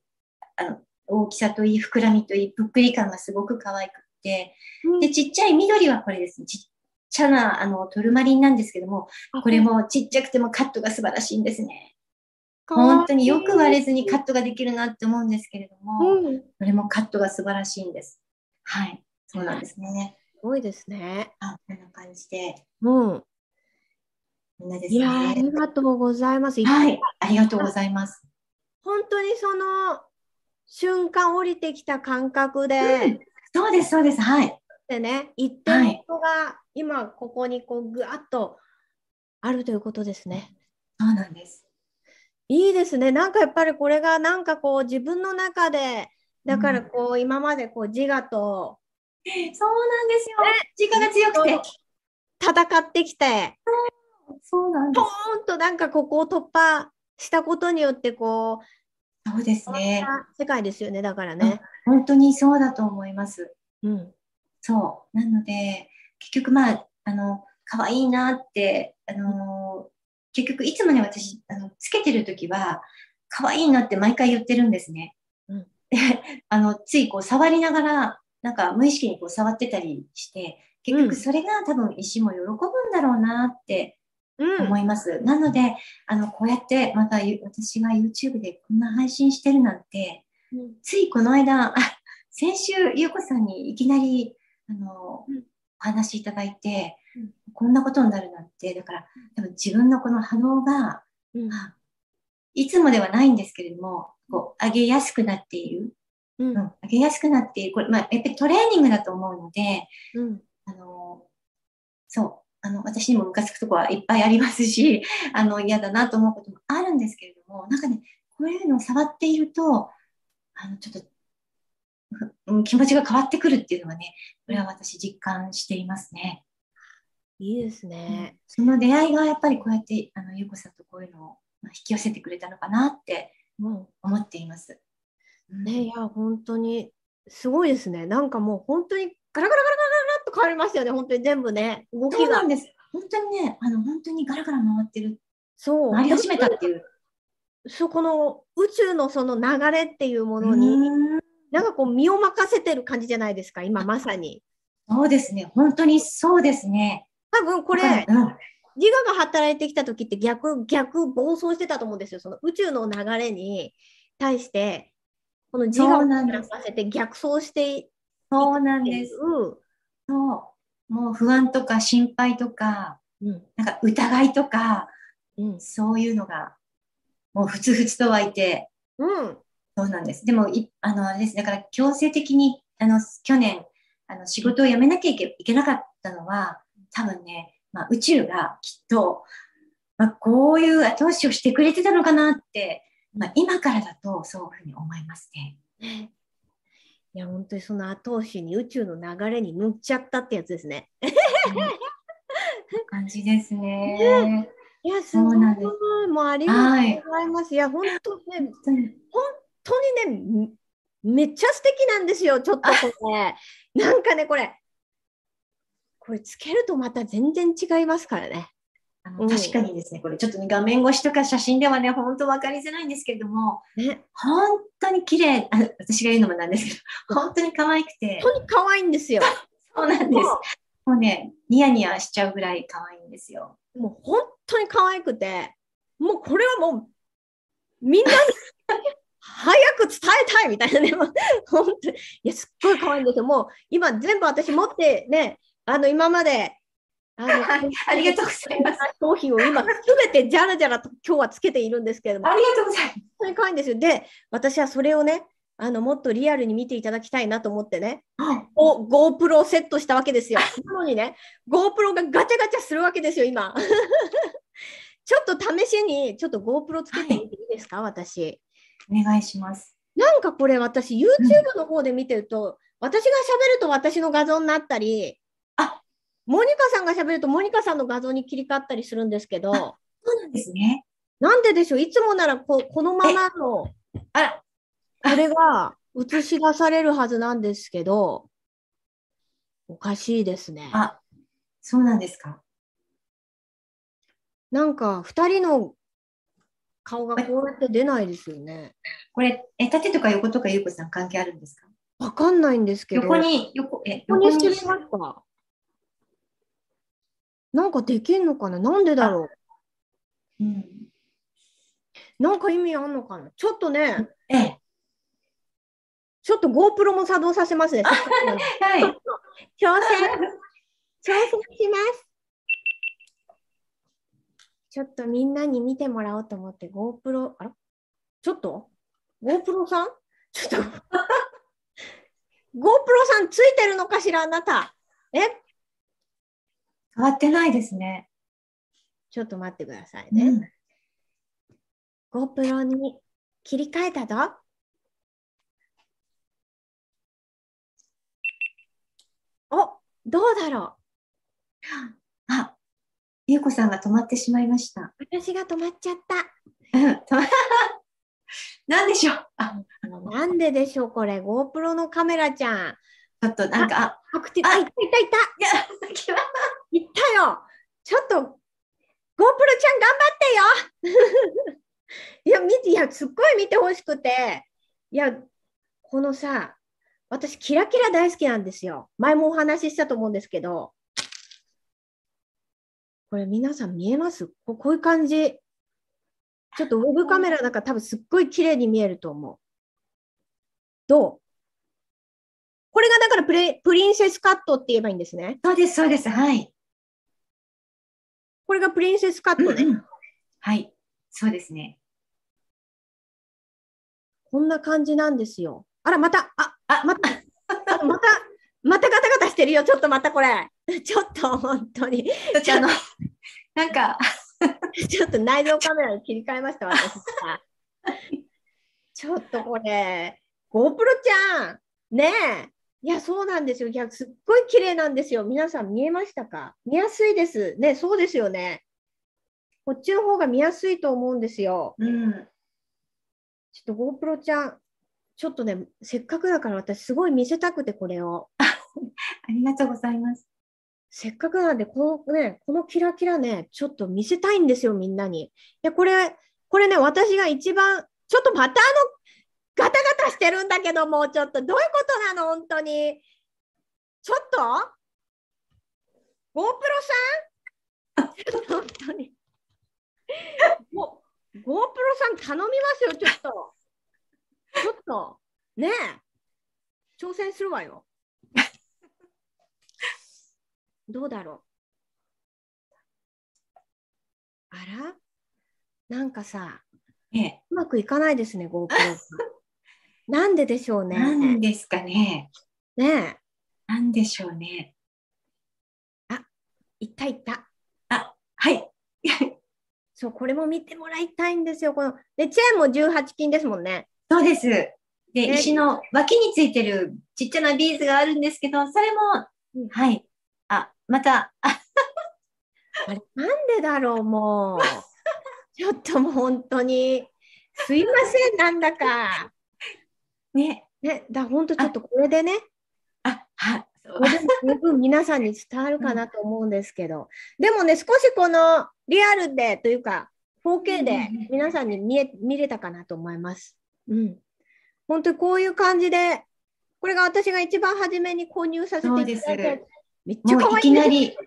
[SPEAKER 2] あの、大きさといい、膨らみといい、ぷっくり感がすごく可愛くって、
[SPEAKER 1] うん
[SPEAKER 2] で、ちっちゃい緑はこれですね。ちっちゃな、あの、トルマリンなんですけども、これ、もちっちゃくてもカットが素晴らしいんですね。本当によく割れずにカットができるなって思うんですけれども、
[SPEAKER 1] うん。す
[SPEAKER 2] これもカットが素晴らしいんです。はい。そうなんですね。
[SPEAKER 1] ごいですね。
[SPEAKER 2] あ、こんな感じで。
[SPEAKER 1] うん。
[SPEAKER 2] みんなです
[SPEAKER 1] いやー、あ
[SPEAKER 2] ね。
[SPEAKER 1] りがとうございます。
[SPEAKER 2] はい。ありがとうございます。
[SPEAKER 1] 本当にその瞬間降りてきた感覚で、
[SPEAKER 2] うんそうです、そうです。はい。
[SPEAKER 1] でね、一点物が今ここにこうぐわっとあるということですね。
[SPEAKER 2] そうなんです。
[SPEAKER 1] いいですね。なんかやっぱりこれがなんかこう自分の中で、だからこう今までこう自我と
[SPEAKER 2] そうなんですよ。時間が強くて。
[SPEAKER 1] 戦ってきて、ポ
[SPEAKER 2] そうなんで
[SPEAKER 1] ーンとなんかここを突破したことによってこう、
[SPEAKER 2] す。そうですね。
[SPEAKER 1] 世界ですよね。だからね。
[SPEAKER 2] 本当にそうだと思います。
[SPEAKER 1] うん。
[SPEAKER 2] そう。なので、結局まあ、あの、可愛いなって、あの、結局いつもね、私、あの、つけてるときは、可愛いなって毎回言ってるんですね。
[SPEAKER 1] うん
[SPEAKER 2] で、あの、ついこう触りながら、なんか無意識にこう触ってたりして、結
[SPEAKER 1] うん
[SPEAKER 2] 局それが多分石も喜ぶんだろうなって
[SPEAKER 1] うん。
[SPEAKER 2] 思います。なので、あの、こうやってまたゆ私が YouTube でこんな配信してるなんて、
[SPEAKER 1] うん
[SPEAKER 2] ついこの間、あ先週、ゆうこさんにいきなり、あの、
[SPEAKER 1] うん
[SPEAKER 2] お話しいただいて、
[SPEAKER 1] うん
[SPEAKER 2] こんなことになるなんて、だから、多分自分のこの波動が、
[SPEAKER 1] うん
[SPEAKER 2] あいつもではないんですけれども、こう、上げやすくなっている。
[SPEAKER 1] うん
[SPEAKER 2] うん、上げやすくなっている。これ、まあ、やっぱりトレーニングだと思うので、
[SPEAKER 1] うん
[SPEAKER 2] あの、そう。あの、私にもムカつくとこはいっぱいありますし、[laughs] あの、嫌だなと思うこともあるんですけれども、なんかね、こういうのを触っていると、あの、ちょっと、ふうん気持ちが変わってくるっていうのはね、これは私実感していますね。
[SPEAKER 1] いいですね。
[SPEAKER 2] その出会いがやっぱりこうやって、あの、ゆうこさんとこういうのをまあ引き寄せてくれたのかなって
[SPEAKER 1] うん
[SPEAKER 2] 思っています。うん
[SPEAKER 1] ね、いや、本当にすごいですね。なんかもう本当にガラガラガラガラガラっと変わりましたよね。本当に全部ね、動きが
[SPEAKER 2] そうなん。です。本当にね、あの、本当にガラガラ回ってる、
[SPEAKER 1] そう。
[SPEAKER 2] 回り始めたっていう。
[SPEAKER 1] そこの宇宙のその流れっていうものに、
[SPEAKER 2] うん
[SPEAKER 1] なんかこう身を任せてる感じじゃないですか、今まさに。
[SPEAKER 2] そうですね。本当にそうですね。
[SPEAKER 1] 多分これ、
[SPEAKER 2] うん、
[SPEAKER 1] 自我が働いてきた時って逆、逆暴走してたと思うんですよ。その宇宙の流れに対して、この自我を働かせて逆走してい
[SPEAKER 2] そうなんです。。そう。もう不安とか心配とか、
[SPEAKER 1] うん。
[SPEAKER 2] なんか疑いとか、
[SPEAKER 1] うん。
[SPEAKER 2] そういうのが、もうふつふつと湧いて、
[SPEAKER 1] うん。
[SPEAKER 2] そうなんです。でも、いあの、あれです。だから強制的に、あの、去年、あの、仕事を辞めなきゃいけなかったのは、多分ね、まあ、宇宙がきっと、まあ、こういう後押しをしてくれてたのかなって、まあ、今からだとそういうふうに思いますね。
[SPEAKER 1] ねいや、本当にその後押しに宇宙の流れに乗っちゃったってやつですね。
[SPEAKER 2] 感じですね。
[SPEAKER 1] いや、す
[SPEAKER 2] そ
[SPEAKER 1] ごい。
[SPEAKER 2] うなんです
[SPEAKER 1] もうありがとうございます。い、や、本当ね、
[SPEAKER 2] 本当に
[SPEAKER 1] ね、めめっちゃ素敵なんですよ、ちょっとこれ。[laughs] なんかね、これ。これつけるとまた全然違いますからね。うん
[SPEAKER 2] あの確かにですね、これちょっとね、画面越しとか写真ではね、本当分かりづらいんですけれども、
[SPEAKER 1] ね、
[SPEAKER 2] 本当に綺麗あ私が言うのもなんですけど、本当に可愛くて、
[SPEAKER 1] 本当に可愛いんですよ。[laughs]
[SPEAKER 2] そうなんです。もうね、ニヤニヤしちゃうぐらい可愛いんですよ。
[SPEAKER 1] もう本当に可愛くて、もうこれはもうみんなに早く伝えたいみたいなね、も [laughs] う本当に、いや、すっごい可愛いんですよ。もう今全部私持ってね、あの今まで、あの
[SPEAKER 2] ありがとうございます。
[SPEAKER 1] 商品を今すべてじゃらじゃらと今日はつけているんですけれども、
[SPEAKER 2] ありがとうございます。
[SPEAKER 1] 本当に可愛いんですよ。で、私はそれをね、あのもっとリアルに見ていただきたいなと思ってね、お GoPro をセットしたわけですよ。なのにね、GoPro がガチャガチャするわけですよ、今。[laughs] ちょっと試しに、ちょっと GoPro つけてみていいですか、私。
[SPEAKER 2] お願いします。
[SPEAKER 1] なんかこれ、私、YouTube の方で見てると、私が喋ると私の画像になったり、
[SPEAKER 2] あ
[SPEAKER 1] モニカさんが喋るとモニカさんの画像に切り替わったりするんですけど、
[SPEAKER 2] そうなんですね。
[SPEAKER 1] なんででしょう、いつもならここのままの、
[SPEAKER 2] あら、
[SPEAKER 1] これが映し出されるはずなんですけど、おかしいですね。
[SPEAKER 2] あ、そうなんですか。
[SPEAKER 1] なんか2人の顔がこうやって出ないですよね。
[SPEAKER 2] これ、え、縦とか横とかゆうこさん関係あるんですか？
[SPEAKER 1] わかんないんですけど。
[SPEAKER 2] 横に、横、え、
[SPEAKER 1] 横にしてみますか？なんかできんのかな？なんでだろ
[SPEAKER 2] う？ん。
[SPEAKER 1] うなんか意味あんのかな？ちょっとね、
[SPEAKER 2] ええ。
[SPEAKER 1] ちょっと GoPro も作動させますね。
[SPEAKER 2] はい。
[SPEAKER 1] 挑戦、挑戦します。ちょっとみんなに見てもらおうと思って GoPro、あら？ちょっと ?GoPro さん？ちょっと [laughs] GoPro さんついてるのかしらあなた。え？
[SPEAKER 2] 変わってないですね。
[SPEAKER 1] ちょっと待ってくださいうね。
[SPEAKER 2] ん。
[SPEAKER 1] GoPro に切り替えたぞ。おどうだろ
[SPEAKER 2] あ、ゆうこさんが止まってしまいました。
[SPEAKER 1] う私が止まっちゃった。
[SPEAKER 2] うん、止 [laughs] まなんでしょう。あ、
[SPEAKER 1] なんででしょうこれ GoPro のカメラちゃん。
[SPEAKER 2] ちょっとなんか、あ。
[SPEAKER 1] あ、いたいたいた。
[SPEAKER 2] いや、さっきは。
[SPEAKER 1] いったよ。ちょっと GoPro ちゃん頑張ってよ。[laughs] いや、見て、いや、すっごい見てほしくて。いや、このさ、私、キラキラ大好きなんですよ。前もお話ししたと思うんですけど。これ、皆さん見えます？こういう感じ。ちょっとウェブカメラだか多分すっごい綺麗に見えると思う。どう？これがだからプレプリンセスカットって言えばいいんですね。
[SPEAKER 2] そうです、そうです。はい。
[SPEAKER 1] これがプリンセスカットね。
[SPEAKER 2] うんうんはい。そうですね。
[SPEAKER 1] こんな感じなんですよ。あら、また、あ、
[SPEAKER 2] あ、
[SPEAKER 1] また、あ [laughs] また、またガタガタしてるよ。ちょっとまたこれ。[laughs] ちょっと本当に。
[SPEAKER 2] ちょっとあの、なんか、[laughs]
[SPEAKER 1] ちょっと内蔵カメラに切り替えました、私が。ちょっとこれ、GoPro ちゃん、ねえ。いや、そうなんですよ。いや、すっごい綺麗なんですよ。皆さん見えましたか？見やすいです。ね、そうですよね。こっちの方が見やすいと思うんですよ。
[SPEAKER 2] うん。
[SPEAKER 1] ちょっと GoPro ちゃん、ちょっとね、せっかくだから私すごい見せたくて、これを。[laughs]
[SPEAKER 2] ありがとうございます。
[SPEAKER 1] せっかくなんで、このね、このキラキラね、ちょっと見せたいんですよ、みんなに。いや、これ、これね、私が一番、ちょっとまたあの、ガタガタしてるんだけど、もうちょっと、どういうことなの、本当に。ちょっと？GoPro さん？[laughs] 本当に。GoPro さん頼みますよ、ちょっと。ちょっと。ねえ。挑戦するわよ。どうだろう。あら？なんかさ、
[SPEAKER 2] ええ、
[SPEAKER 1] うまくいかないですね、GoPro さん。なんででしょうね。
[SPEAKER 2] なんですかね。
[SPEAKER 1] ねえ。
[SPEAKER 2] なんでしょうね。
[SPEAKER 1] いったいった。
[SPEAKER 2] はい。[laughs]
[SPEAKER 1] そう、これも見てもらいたいんですよ。このでチェーンも18金ですもんね。
[SPEAKER 2] そうです。で、
[SPEAKER 1] ね
[SPEAKER 2] 石の脇についてるちっちゃなビーズがあるんですけど、それも、
[SPEAKER 1] うん
[SPEAKER 2] はい。あ、また、あ、[laughs]
[SPEAKER 1] あれ、なんでだろう、もう。[laughs] ちょっともう本当に。すいません、なんだか。
[SPEAKER 2] ね。
[SPEAKER 1] ね、だ本当ちょっとこれでね、
[SPEAKER 2] あ、はい。
[SPEAKER 1] でも十分皆さんに伝わるかなと思うんですけど、でもね、少しこのリアルでというか、4K で皆さんに見え見れたかなと思います。うん。本当にこういう感じで、これが私が一番初めに購入させていただいて
[SPEAKER 2] で、
[SPEAKER 1] めっちゃ可愛い
[SPEAKER 2] もういきなり。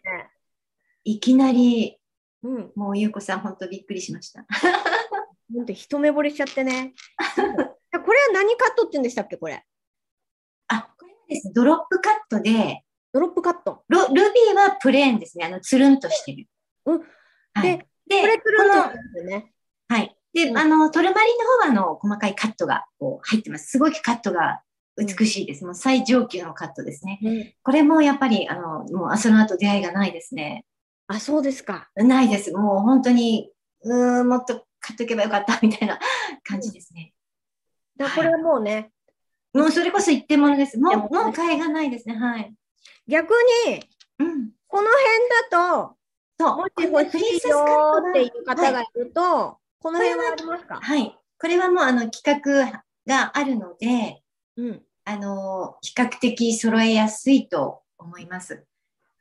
[SPEAKER 2] いきなり、
[SPEAKER 1] うん。
[SPEAKER 2] もうゆうこさん、本当びっくりしました。
[SPEAKER 1] 本当一目惚れしちゃってね。[laughs] 何カットって言うんでしたっけこれ。
[SPEAKER 2] あ、これはですね、ドロップカットで、
[SPEAKER 1] ドロップカット。
[SPEAKER 2] ロルビーはプレーンですね。あの、つるんとしてる。
[SPEAKER 1] うん
[SPEAKER 2] はい。で、
[SPEAKER 1] これくるんとしてますよね。
[SPEAKER 2] はい。で、
[SPEAKER 1] うん
[SPEAKER 2] あの、トルマリンの方は、あの、細かいカットがこう入ってます。すごいカットが美しいです。もう最上級のカットですね。
[SPEAKER 1] うん
[SPEAKER 2] これもやっぱり、あの、もうその後出会いがないですね。
[SPEAKER 1] あ、そうですか。
[SPEAKER 2] ないです。もう本当に、うーん、もっと買っとけばよかったみたいな感じですね。
[SPEAKER 1] だこれはもうね、
[SPEAKER 2] もうそれこそ一点物です。もう、もう買いがないですね。はい。
[SPEAKER 1] 逆に、
[SPEAKER 2] うん。
[SPEAKER 1] この辺だと、
[SPEAKER 2] そう。
[SPEAKER 1] もし欲しいよーっていう方
[SPEAKER 2] はい
[SPEAKER 1] がいると、この辺はありますか？
[SPEAKER 2] はい。これはもう、あの、企画があるので、
[SPEAKER 1] うん。
[SPEAKER 2] あの、比較的揃えやすいと思います。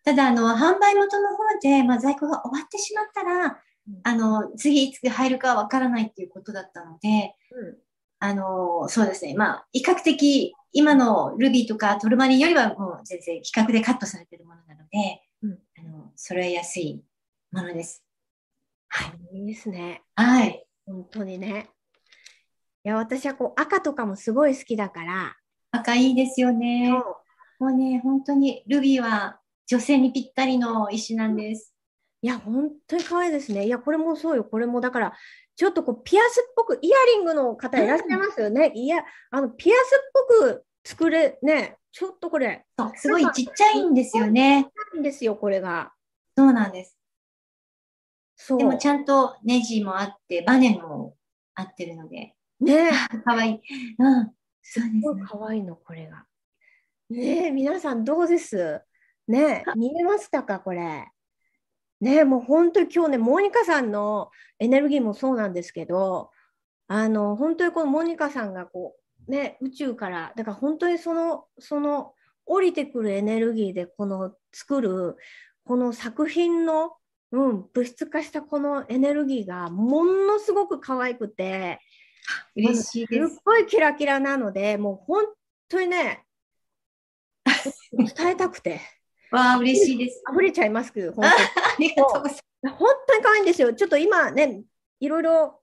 [SPEAKER 2] ただ、あの、販売元の方で、まあ、在庫が終わってしまったら
[SPEAKER 1] うん、
[SPEAKER 2] あの、次いつ入るかわからないっていうことだったので、
[SPEAKER 1] うん
[SPEAKER 2] あの、そうですね。まあ、比較的、今のルビーとかトルマリンよりはもう全然企画でカットされてるものなので、
[SPEAKER 1] うん
[SPEAKER 2] あの、揃えやすいものです。はい。
[SPEAKER 1] いいですね。
[SPEAKER 2] はい。
[SPEAKER 1] 本当にね。いや、私はこう赤とかもすごい好きだから、
[SPEAKER 2] 赤いいですよね。もうね、本当にルビーは女性にぴったりの石なんです。
[SPEAKER 1] いや、本当に可愛いですね。いや、これもそうよ、これも。だから、ちょっとこう、ピアスっぽく、イヤリングの方いらっしゃいますよね。いや、あの、ピアスっぽく作れ、ね、ちょっとこれ、
[SPEAKER 2] すごいちっちゃいんですよね。
[SPEAKER 1] いいんですよ、これが。
[SPEAKER 2] そうなんです。
[SPEAKER 1] そう。
[SPEAKER 2] でもちゃんとネジもあって、バネも合ってるので、
[SPEAKER 1] ね、
[SPEAKER 2] かわいい。うん。そうですね。
[SPEAKER 1] 可愛いの、これが。ねえ、皆さんどうです？ねえ、見えましたか、これ？ねえ、もう本当に今日ね、モニカさんのエネルギーもそうなんですけど、あの、本当にこのモニカさんがこう、ね、宇宙から、だから本当にその、その、降りてくるエネルギーで、この作る、この作品の、うん、物質化したこのエネルギーがものすごく可愛くて、
[SPEAKER 2] 嬉しいです
[SPEAKER 1] すっ。ごいキラキラなので、もう本当にね、[laughs] 伝えたくて、
[SPEAKER 2] わあ、嬉しいです。
[SPEAKER 1] 溢れちゃいますけど、本 [laughs]
[SPEAKER 2] ありがとうございます。
[SPEAKER 1] 当に本当に可愛いんですよ。ちょっと今ね、いろいろ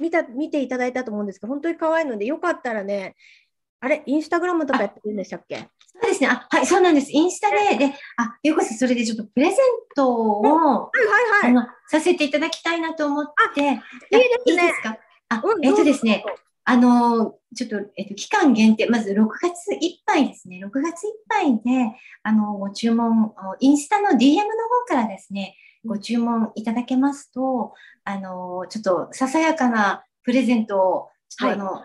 [SPEAKER 1] 見た見ていただいたと思うんですけど、本当に可愛いので、よかったらね、あれ、インスタグラムとかやってるんでしたっけ？
[SPEAKER 2] そうですね。あ、はい、そうなんです。インスタで、で、あ、ようこそそれでちょっとプレゼントを、
[SPEAKER 1] はいはいはい。
[SPEAKER 2] させていただきたいなと思って、い
[SPEAKER 1] いいですね
[SPEAKER 2] いいですか？あ
[SPEAKER 1] う、ん
[SPEAKER 2] えっとですね、あの、ちょっと、えっと、期間限定、まず6月いっぱいですね。6月いっぱいで、あの、ご注文、インスタの DM の方からですね、ご注文いただけますと、あの、ちょっとささやかなプレゼントを、ちょっとあの、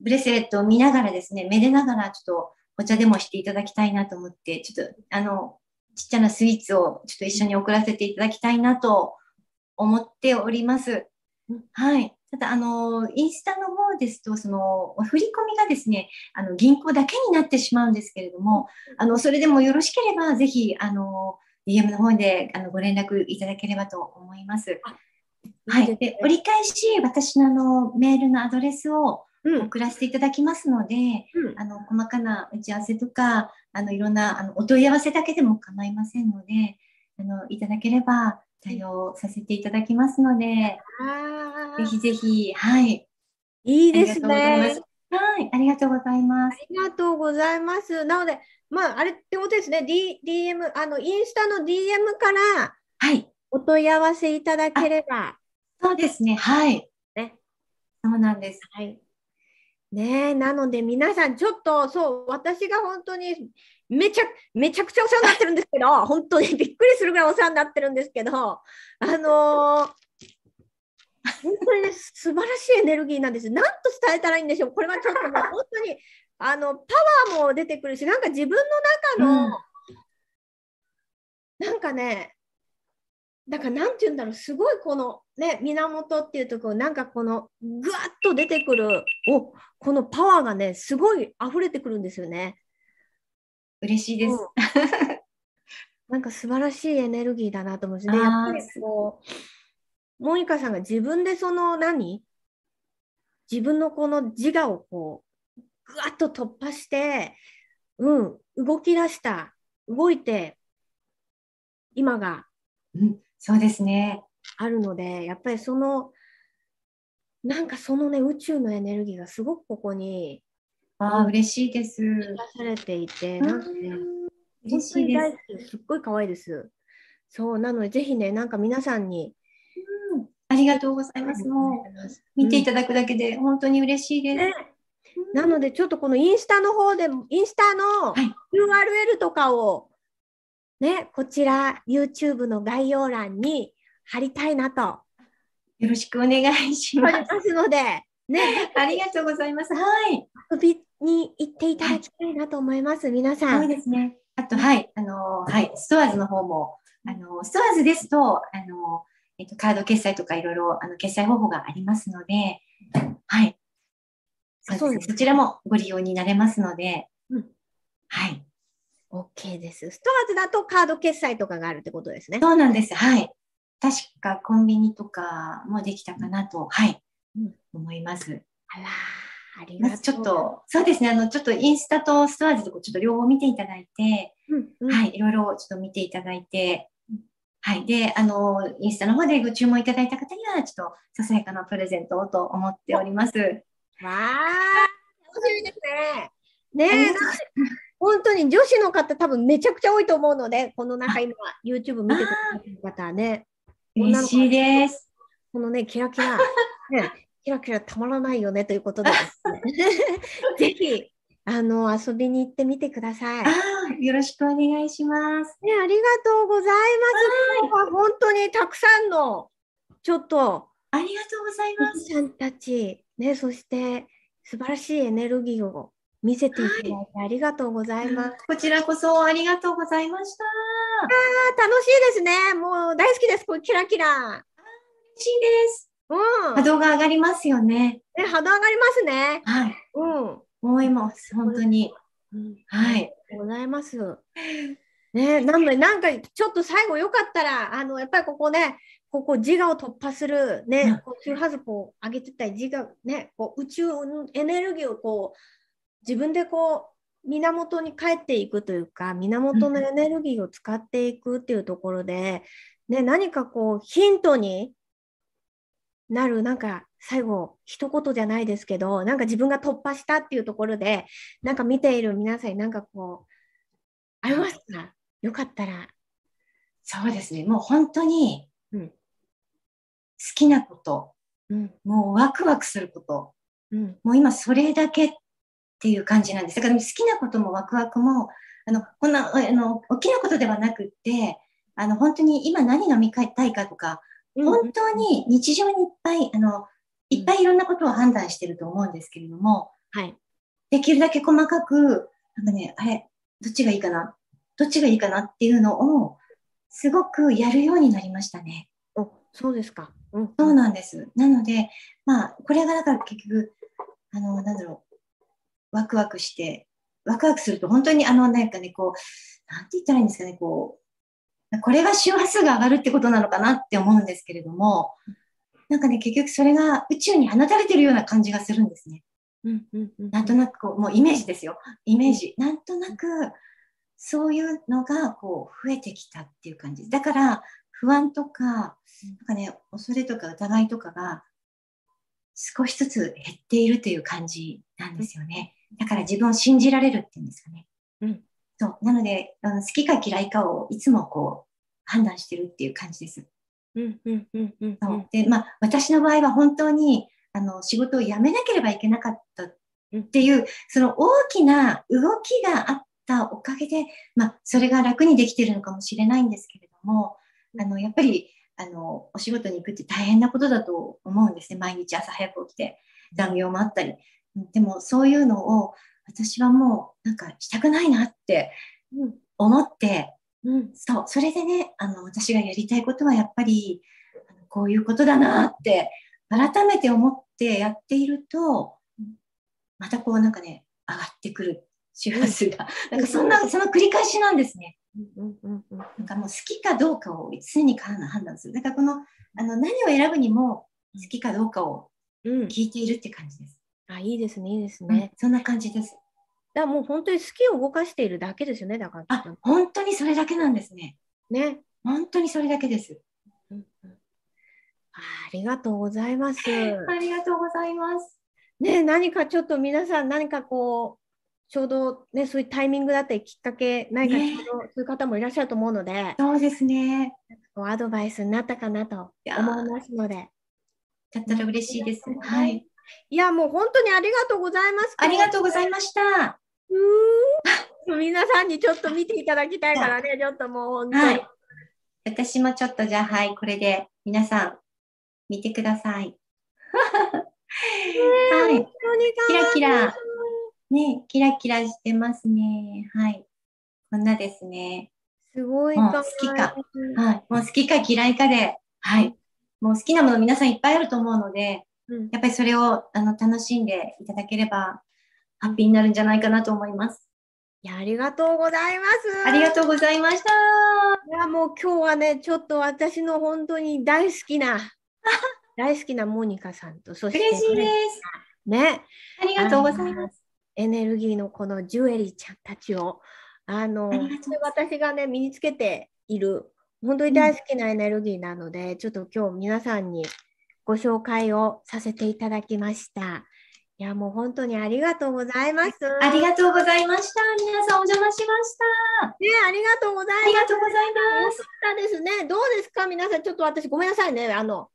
[SPEAKER 2] ブレスレットを見ながらですね、めでながらちょっとお茶でもしていただきたいなと思って、ちょっとあの、ちっちゃなスイーツをちょっと一緒に送らせていただきたいなと思っております
[SPEAKER 1] うん。
[SPEAKER 2] はい。ただ、あの、インスタの方ですと、その、振り込みがですね、あの、銀行だけになってしまうんですけれども、あの、それでもよろしければ、ぜひ、あの、DM の方で、あの、ご連絡いただければと思います。はい。で折り返し、私のあの、メールのアドレスを
[SPEAKER 1] うん、
[SPEAKER 2] 送らせていただきますので、
[SPEAKER 1] うん
[SPEAKER 2] あの、細かな打ち合わせとか、あの、いろんな、あの、お問い合わせだけでも構いませんので、あの、いただければ対応させていただきますので、
[SPEAKER 1] あ
[SPEAKER 2] ぜひぜひ、はい。
[SPEAKER 1] いいですね。
[SPEAKER 2] はい、ありがとうございます。
[SPEAKER 1] ありがとうございます。なので、まあ、あれってことですね。D、DM、あの、インスタの DM から
[SPEAKER 2] はい、
[SPEAKER 1] お問い合わせいただければ。
[SPEAKER 2] そうですね、はい。
[SPEAKER 1] ね。
[SPEAKER 2] そうなんです。
[SPEAKER 1] はい。ねえ、なので皆さん、ちょっと、そう、私が本当にめちゃ、めちゃくちゃお世話になってるんですけど、[laughs] 本当にびっくりするぐらいお世話になってるんですけど、あのー本当にね、素晴らしいエネルギーなんです。なんと伝えたらいいんでしょう。これはちょっともう本当に、あの、パワーも出てくるし、なんか自分の中の、なんかね、だからなんて言うんだろう、すごいこのね、源っていうところ、なんかこのぐわっと出てくる、おこのパワーがね、すごい溢れてくるんですよね。
[SPEAKER 2] 嬉しいです。
[SPEAKER 1] うんなんか素晴らしいエネルギーだなと思うんですね。やっぱりこう、モニカさんが自分でその何？自分のこの自我をこう、ぐわっと突破して、うん、動き出した、動いて、今が
[SPEAKER 2] うん、そうですね。
[SPEAKER 1] あるので、やっぱりその、なんかそのね、宇宙のエネルギーがすごくここに
[SPEAKER 2] ああ、嬉しいです。
[SPEAKER 1] 出されていて、なんかね、
[SPEAKER 2] 嬉しいです。
[SPEAKER 1] すっごい可愛いです。そう、なので、ぜひね、なんか皆さんに、
[SPEAKER 2] うんありがとうございます。もう、見ていただくだけで本当に嬉しいです。
[SPEAKER 1] ねなので、ちょっとこのインスタの方でも、インスタの
[SPEAKER 2] はい
[SPEAKER 1] URL とかを、ね、こちら YouTube の概要欄に貼りたいなと
[SPEAKER 2] よろしくお願いします。
[SPEAKER 1] ますので、ね、
[SPEAKER 2] ありがとうございます。はい。
[SPEAKER 1] 遊びに行っていただきたいなと思います、皆さ。
[SPEAKER 2] そうんですね。あと、はい。あの、はい。ストアーズの方も、あの、ストアーズですと、あの、えっと、カード決済とかいろいろ、あの、決済方法がありますので、はい。
[SPEAKER 1] あそうですね
[SPEAKER 2] そうですそちらもご利用になれますので、
[SPEAKER 1] うん
[SPEAKER 2] はい。
[SPEAKER 1] OK です。ストアーズだとカード決済とかがあるってことですね。
[SPEAKER 2] そうなんです。はい。確かコンビニとかもできたかなと、はい。
[SPEAKER 1] うん
[SPEAKER 2] 思います。
[SPEAKER 1] あらー、ありがとう。
[SPEAKER 2] まずちょっと、そうですね。あの、ちょっとインスタとストアーズとこうちょっと両方見ていただいて、
[SPEAKER 1] うん、うん
[SPEAKER 2] はい。いろいろちょっと見ていただいて、はい。で、あの、インスタの方でご注文いただいた方には、ちょっとささやかなプレゼントをと思っております。
[SPEAKER 1] わあ、楽しみですね。ねえ本当に女子の方多分めちゃくちゃ多いと思うので、この中今 YouTube 見てくださってる方はね、
[SPEAKER 2] 嬉しいです。
[SPEAKER 1] このね、キラキラ、[laughs] ね、キラキラたまらないよねということでね、[laughs] ぜひ、あの、遊びに行ってみてください。
[SPEAKER 2] よろしくお願いします。
[SPEAKER 1] ありがとうございます。本当にたくさんの、ちょっと、
[SPEAKER 2] ありがとうございます。
[SPEAKER 1] さんたち、ね、そして素晴らしいエネルギーを見せていただいてありがとうございます。
[SPEAKER 2] こちらこそありがとうございました。
[SPEAKER 1] あー楽しいですね。もう大好きです。これキラキラ。
[SPEAKER 2] 嬉しいです。
[SPEAKER 1] うん。
[SPEAKER 2] 波動が上がりますよね。
[SPEAKER 1] ね、波動上がりますね。
[SPEAKER 2] はい。
[SPEAKER 1] うん。
[SPEAKER 2] 思います。本当に。
[SPEAKER 1] うん
[SPEAKER 2] はい。
[SPEAKER 1] ございます。ね、なんで、なんかちょっと最後よかったら、あの、やっぱりここね、ここ自我を突破する、
[SPEAKER 2] うん
[SPEAKER 1] ね、こう周波数こう上げてったり、自我、ね、こう宇宙のエネルギーをこう、自分でこう、源に帰っていくというか、源のエネルギーを使っていくっていうところで、ね、何かこう、ヒントになる、なんか最後、一言じゃないですけど、なんか自分が突破したっていうところで、なんか見ている皆さんになんかこう、ありますか？よかったら。
[SPEAKER 2] そうですね。もう本当に、
[SPEAKER 1] うん。
[SPEAKER 2] 好きなこと、
[SPEAKER 1] うん、
[SPEAKER 2] もうワクワクすること、
[SPEAKER 1] うん、
[SPEAKER 2] もう今それだけっていう感じなんです。だから好きなこともワクワクも、あの、こんな、あの、大きなことではなくって、あの、本当に今何が見たいかとか、本当に日常にいっぱい、あの、いっぱいいろんなことを判断してると思うんですけれども、
[SPEAKER 1] はい。
[SPEAKER 2] できるだけ細かく、なんかね、あれ、どっちがいいかな？どっちがいいかなっていうのを、すごくやるようになりましたね。
[SPEAKER 1] お、そうですか。うん、
[SPEAKER 2] そうなんです。なので、まあ、これがだから結局、あの、なんだろう、ワクワクして、ワクワクすると本当にあの、なんかね、こう、なんて言ったらいいんですかね、こう、これが周波数が上がるってことなのかなって思うんですけれども、なんかね、結局それが宇宙に放たれてるような感じがするんですね。
[SPEAKER 1] うん、うん、うん。
[SPEAKER 2] なんとなくこう、もうイメージですよ。イメージ。なんとなく、そういうのがこう増えてきたっていう感じ。だから不安とか、なんかね、恐れとか疑いとかが少しずつ減っているという感じなんですよね。だから自分を信じられるっていうんですかね。
[SPEAKER 1] うん。
[SPEAKER 2] そう。なので、あの好きか嫌いかをいつもこう判断してるっていう感じです。
[SPEAKER 1] うんうんうんうん、
[SPEAKER 2] そうで、まあ、私の場合は本当にあの仕事を辞めなければいけなかったっていう、その大きな動きがあったおかげで、まあ、それが楽にできてるのかもしれないんですけれども、あの、やっぱり、あの、お仕事に行くって大変なことだと思うんですね。毎日朝早く起きて、残業もあったり。でも、そういうのを、私はもう、なんか、したくないなって思って、うん、そう、それでね、あの、私がやりたいことはやっぱり、こういうことだなって、改めて思ってやっていると、またこうなんかね、上がってくる周波数が。なんかそんな、その繰り返しなんですね。なんかもう好きかどうかを常に判断する。だからこの、あの、何を選ぶにも好きかどうかを聞いているって感じです。
[SPEAKER 1] うん、あ、いいですね、いいですね。
[SPEAKER 2] うん、そんな感じです。
[SPEAKER 1] だもう本当に好きを動かしているだけですよね、だから。
[SPEAKER 2] あ、本当にそれだけなんですね。
[SPEAKER 1] ね。
[SPEAKER 2] 本当にそれだけです。うん
[SPEAKER 1] うん、あありがとうございます。
[SPEAKER 2] ありがとうございます。
[SPEAKER 1] ね、何かちょっと皆さん、何かこう、ちょうどね、そういうタイミングだったり、きっかけ、何かちょうどそういう方もいらっしゃると思うので、ね、
[SPEAKER 2] そうですね。
[SPEAKER 1] アドバイスになったかなと思いますので。
[SPEAKER 2] だったら嬉しいです。はい。
[SPEAKER 1] いや、もう本当にありがとうございます。
[SPEAKER 2] ありがとうございました。
[SPEAKER 1] うん。皆さんにちょっと見ていただきたいからね、ちょっともう本当に。はい、
[SPEAKER 2] 私もちょっとじゃあ、はい、これで皆さん見てください。[laughs] はい。キラキラ。ね、キラキラしてますね。はい。こんなですね。
[SPEAKER 1] すごい
[SPEAKER 2] 好きか。はい。もう好きか嫌いかで、はい。もう好きなもの皆さんいっぱいあると思うので、うん、やっぱりそれをあの楽しんでいただければ、ハッピーになるんじゃないかなと思います。
[SPEAKER 1] いや、ありがとうございます。
[SPEAKER 2] ありがとうございました。
[SPEAKER 1] いや、もう今日はね、ちょっと私の本当に大好きな、[laughs] 大好きなモニカさんと、そして、
[SPEAKER 2] ね、嬉しいです。
[SPEAKER 1] ね。
[SPEAKER 2] ありがとうございます。
[SPEAKER 1] エネルギーのこのジュエリーちゃんたちを、あの、私がね、身につけている、本当に大好きなエネルギーなので、うん、ちょっと今日皆さんにご紹介をさせていただきました。いや、もう本当にありがとうございます。
[SPEAKER 2] ありがとうございました。皆さんお邪魔しました。
[SPEAKER 1] ね、ありがとうございます。あ
[SPEAKER 2] りがとうございます。
[SPEAKER 1] たですね。どうですか？皆さん、ちょっと私ごめんなさいね。あの、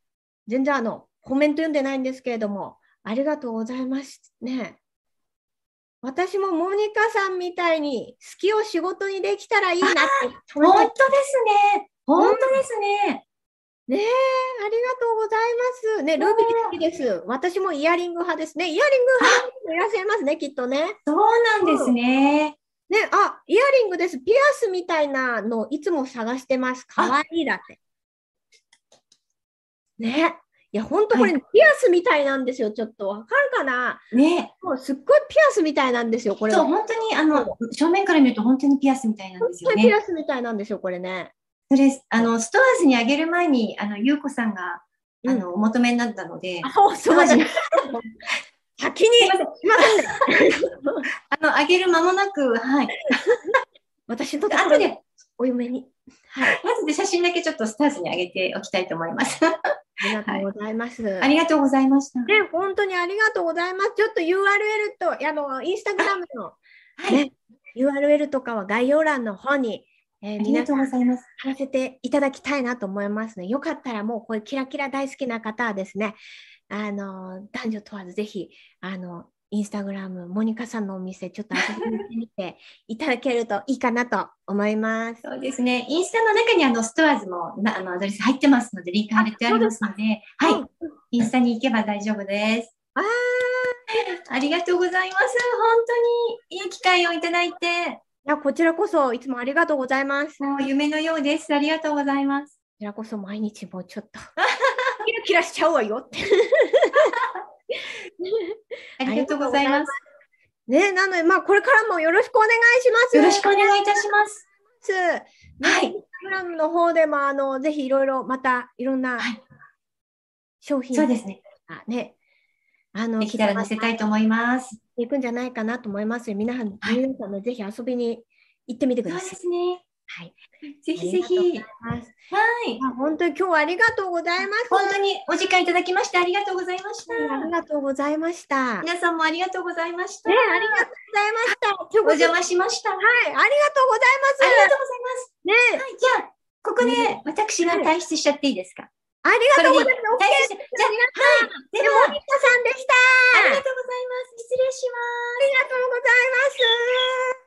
[SPEAKER 1] 全然あの、コメント読んでないんですけれども、ありがとうございますね。私もモニカさんみたいに好きを仕事にできたらいいなって。[laughs]
[SPEAKER 2] 本当ですね。本当ですね。
[SPEAKER 1] ねえ、ありがとうございます。ね、ルビー好きです。私もイヤリング派ですね。イヤリング派もいらっしゃいますね、きっとね。
[SPEAKER 2] そうなんですね。
[SPEAKER 1] ね、あ、イヤリングです。ピアスみたいなのいつも探してます。かわいいだって。ね。いや、ほんとこれ、はい、ピアスみたいなんですよ。ちょっとわかるかな？
[SPEAKER 2] ね。
[SPEAKER 1] もうすっごいピアスみたいなんですよ、これ。
[SPEAKER 2] そう、本当に、あの、正面から見ると本当にピアスみたいなんですよね。
[SPEAKER 1] ピアスみたいなんですよ、これね。
[SPEAKER 2] それ、あの、ストアーズにあげる前に、あの、ゆうこさんが、あの、お求めになったので。
[SPEAKER 1] あ、そうですね。先に。すみません。
[SPEAKER 2] あの、あげる間もなく、はい。[laughs]
[SPEAKER 1] 私のところでお嫁に。
[SPEAKER 2] はい。まずで写真だけちょっとスターズにあげておきたいと思います。あ
[SPEAKER 1] りがとうございます、は
[SPEAKER 2] い。ありがとうございました。
[SPEAKER 1] ね、本当にありがとうございます。ちょっと URL と、あの、インスタグラムの、はい、URL とかは概要欄の方に
[SPEAKER 2] えー、皆さん、貼
[SPEAKER 1] らせていただきたいなと思いますね。よかったらもうこういうキラキラ大好きな方はですね、あの、男女問わずぜひ、あの、インスタグラム、モニカさんのお店、ちょっと遊びに行ってみて [laughs] いただけるといいかなと思います。
[SPEAKER 2] そうですね。インスタの中にあのストアーズもなあのアドレス入ってますので、リンク貼れてありますので、はい、インスタに行けば大丈夫です。
[SPEAKER 1] あ [laughs]
[SPEAKER 2] ありがとうございます。本当にいい機会をいただいて。
[SPEAKER 1] いや、こちらこそいつもありがとうございます。
[SPEAKER 2] もう夢のようです。ありがとうございます。こ
[SPEAKER 1] ちらこそ毎日もうちょっとキラキラしちゃうわよって [laughs]
[SPEAKER 2] ありがとうございます。
[SPEAKER 1] ね、なので、まあ、これからもよろしくお願いします。
[SPEAKER 2] よろしくお願いいたします。
[SPEAKER 1] はい。インスタグラムの方でも、あの、ぜひいろいろ、またいろんな商品、
[SPEAKER 2] そうですね。
[SPEAKER 1] ね、
[SPEAKER 2] あの、できたら載せたいと思います。
[SPEAKER 1] 行くんじゃないかなと思います皆さん、皆さんもぜひ遊びに行ってみてく
[SPEAKER 2] そう
[SPEAKER 1] ださい。
[SPEAKER 2] ですね。
[SPEAKER 1] はい。
[SPEAKER 2] ぜひぜひ。はい。
[SPEAKER 1] あ本当に今日はありがとうございます。
[SPEAKER 2] 本当にお時間いただきましてありがとうございました。
[SPEAKER 1] ありがとうございました。ね、
[SPEAKER 2] 皆さんもありがとうございました。
[SPEAKER 1] ありがとうございました。今日
[SPEAKER 2] お邪魔しました。はい。
[SPEAKER 1] はい、ありがとうございます。
[SPEAKER 2] ありがとうございます。
[SPEAKER 1] ね、
[SPEAKER 2] はい。じゃあ、ここで私が退出しちゃっていいですか？
[SPEAKER 1] ありがとうございます。
[SPEAKER 2] じゃあ、はい。で
[SPEAKER 1] で
[SPEAKER 2] は、
[SPEAKER 1] モニカさんでした。
[SPEAKER 2] ありがとうございます。失礼します。
[SPEAKER 1] ありがとうございます。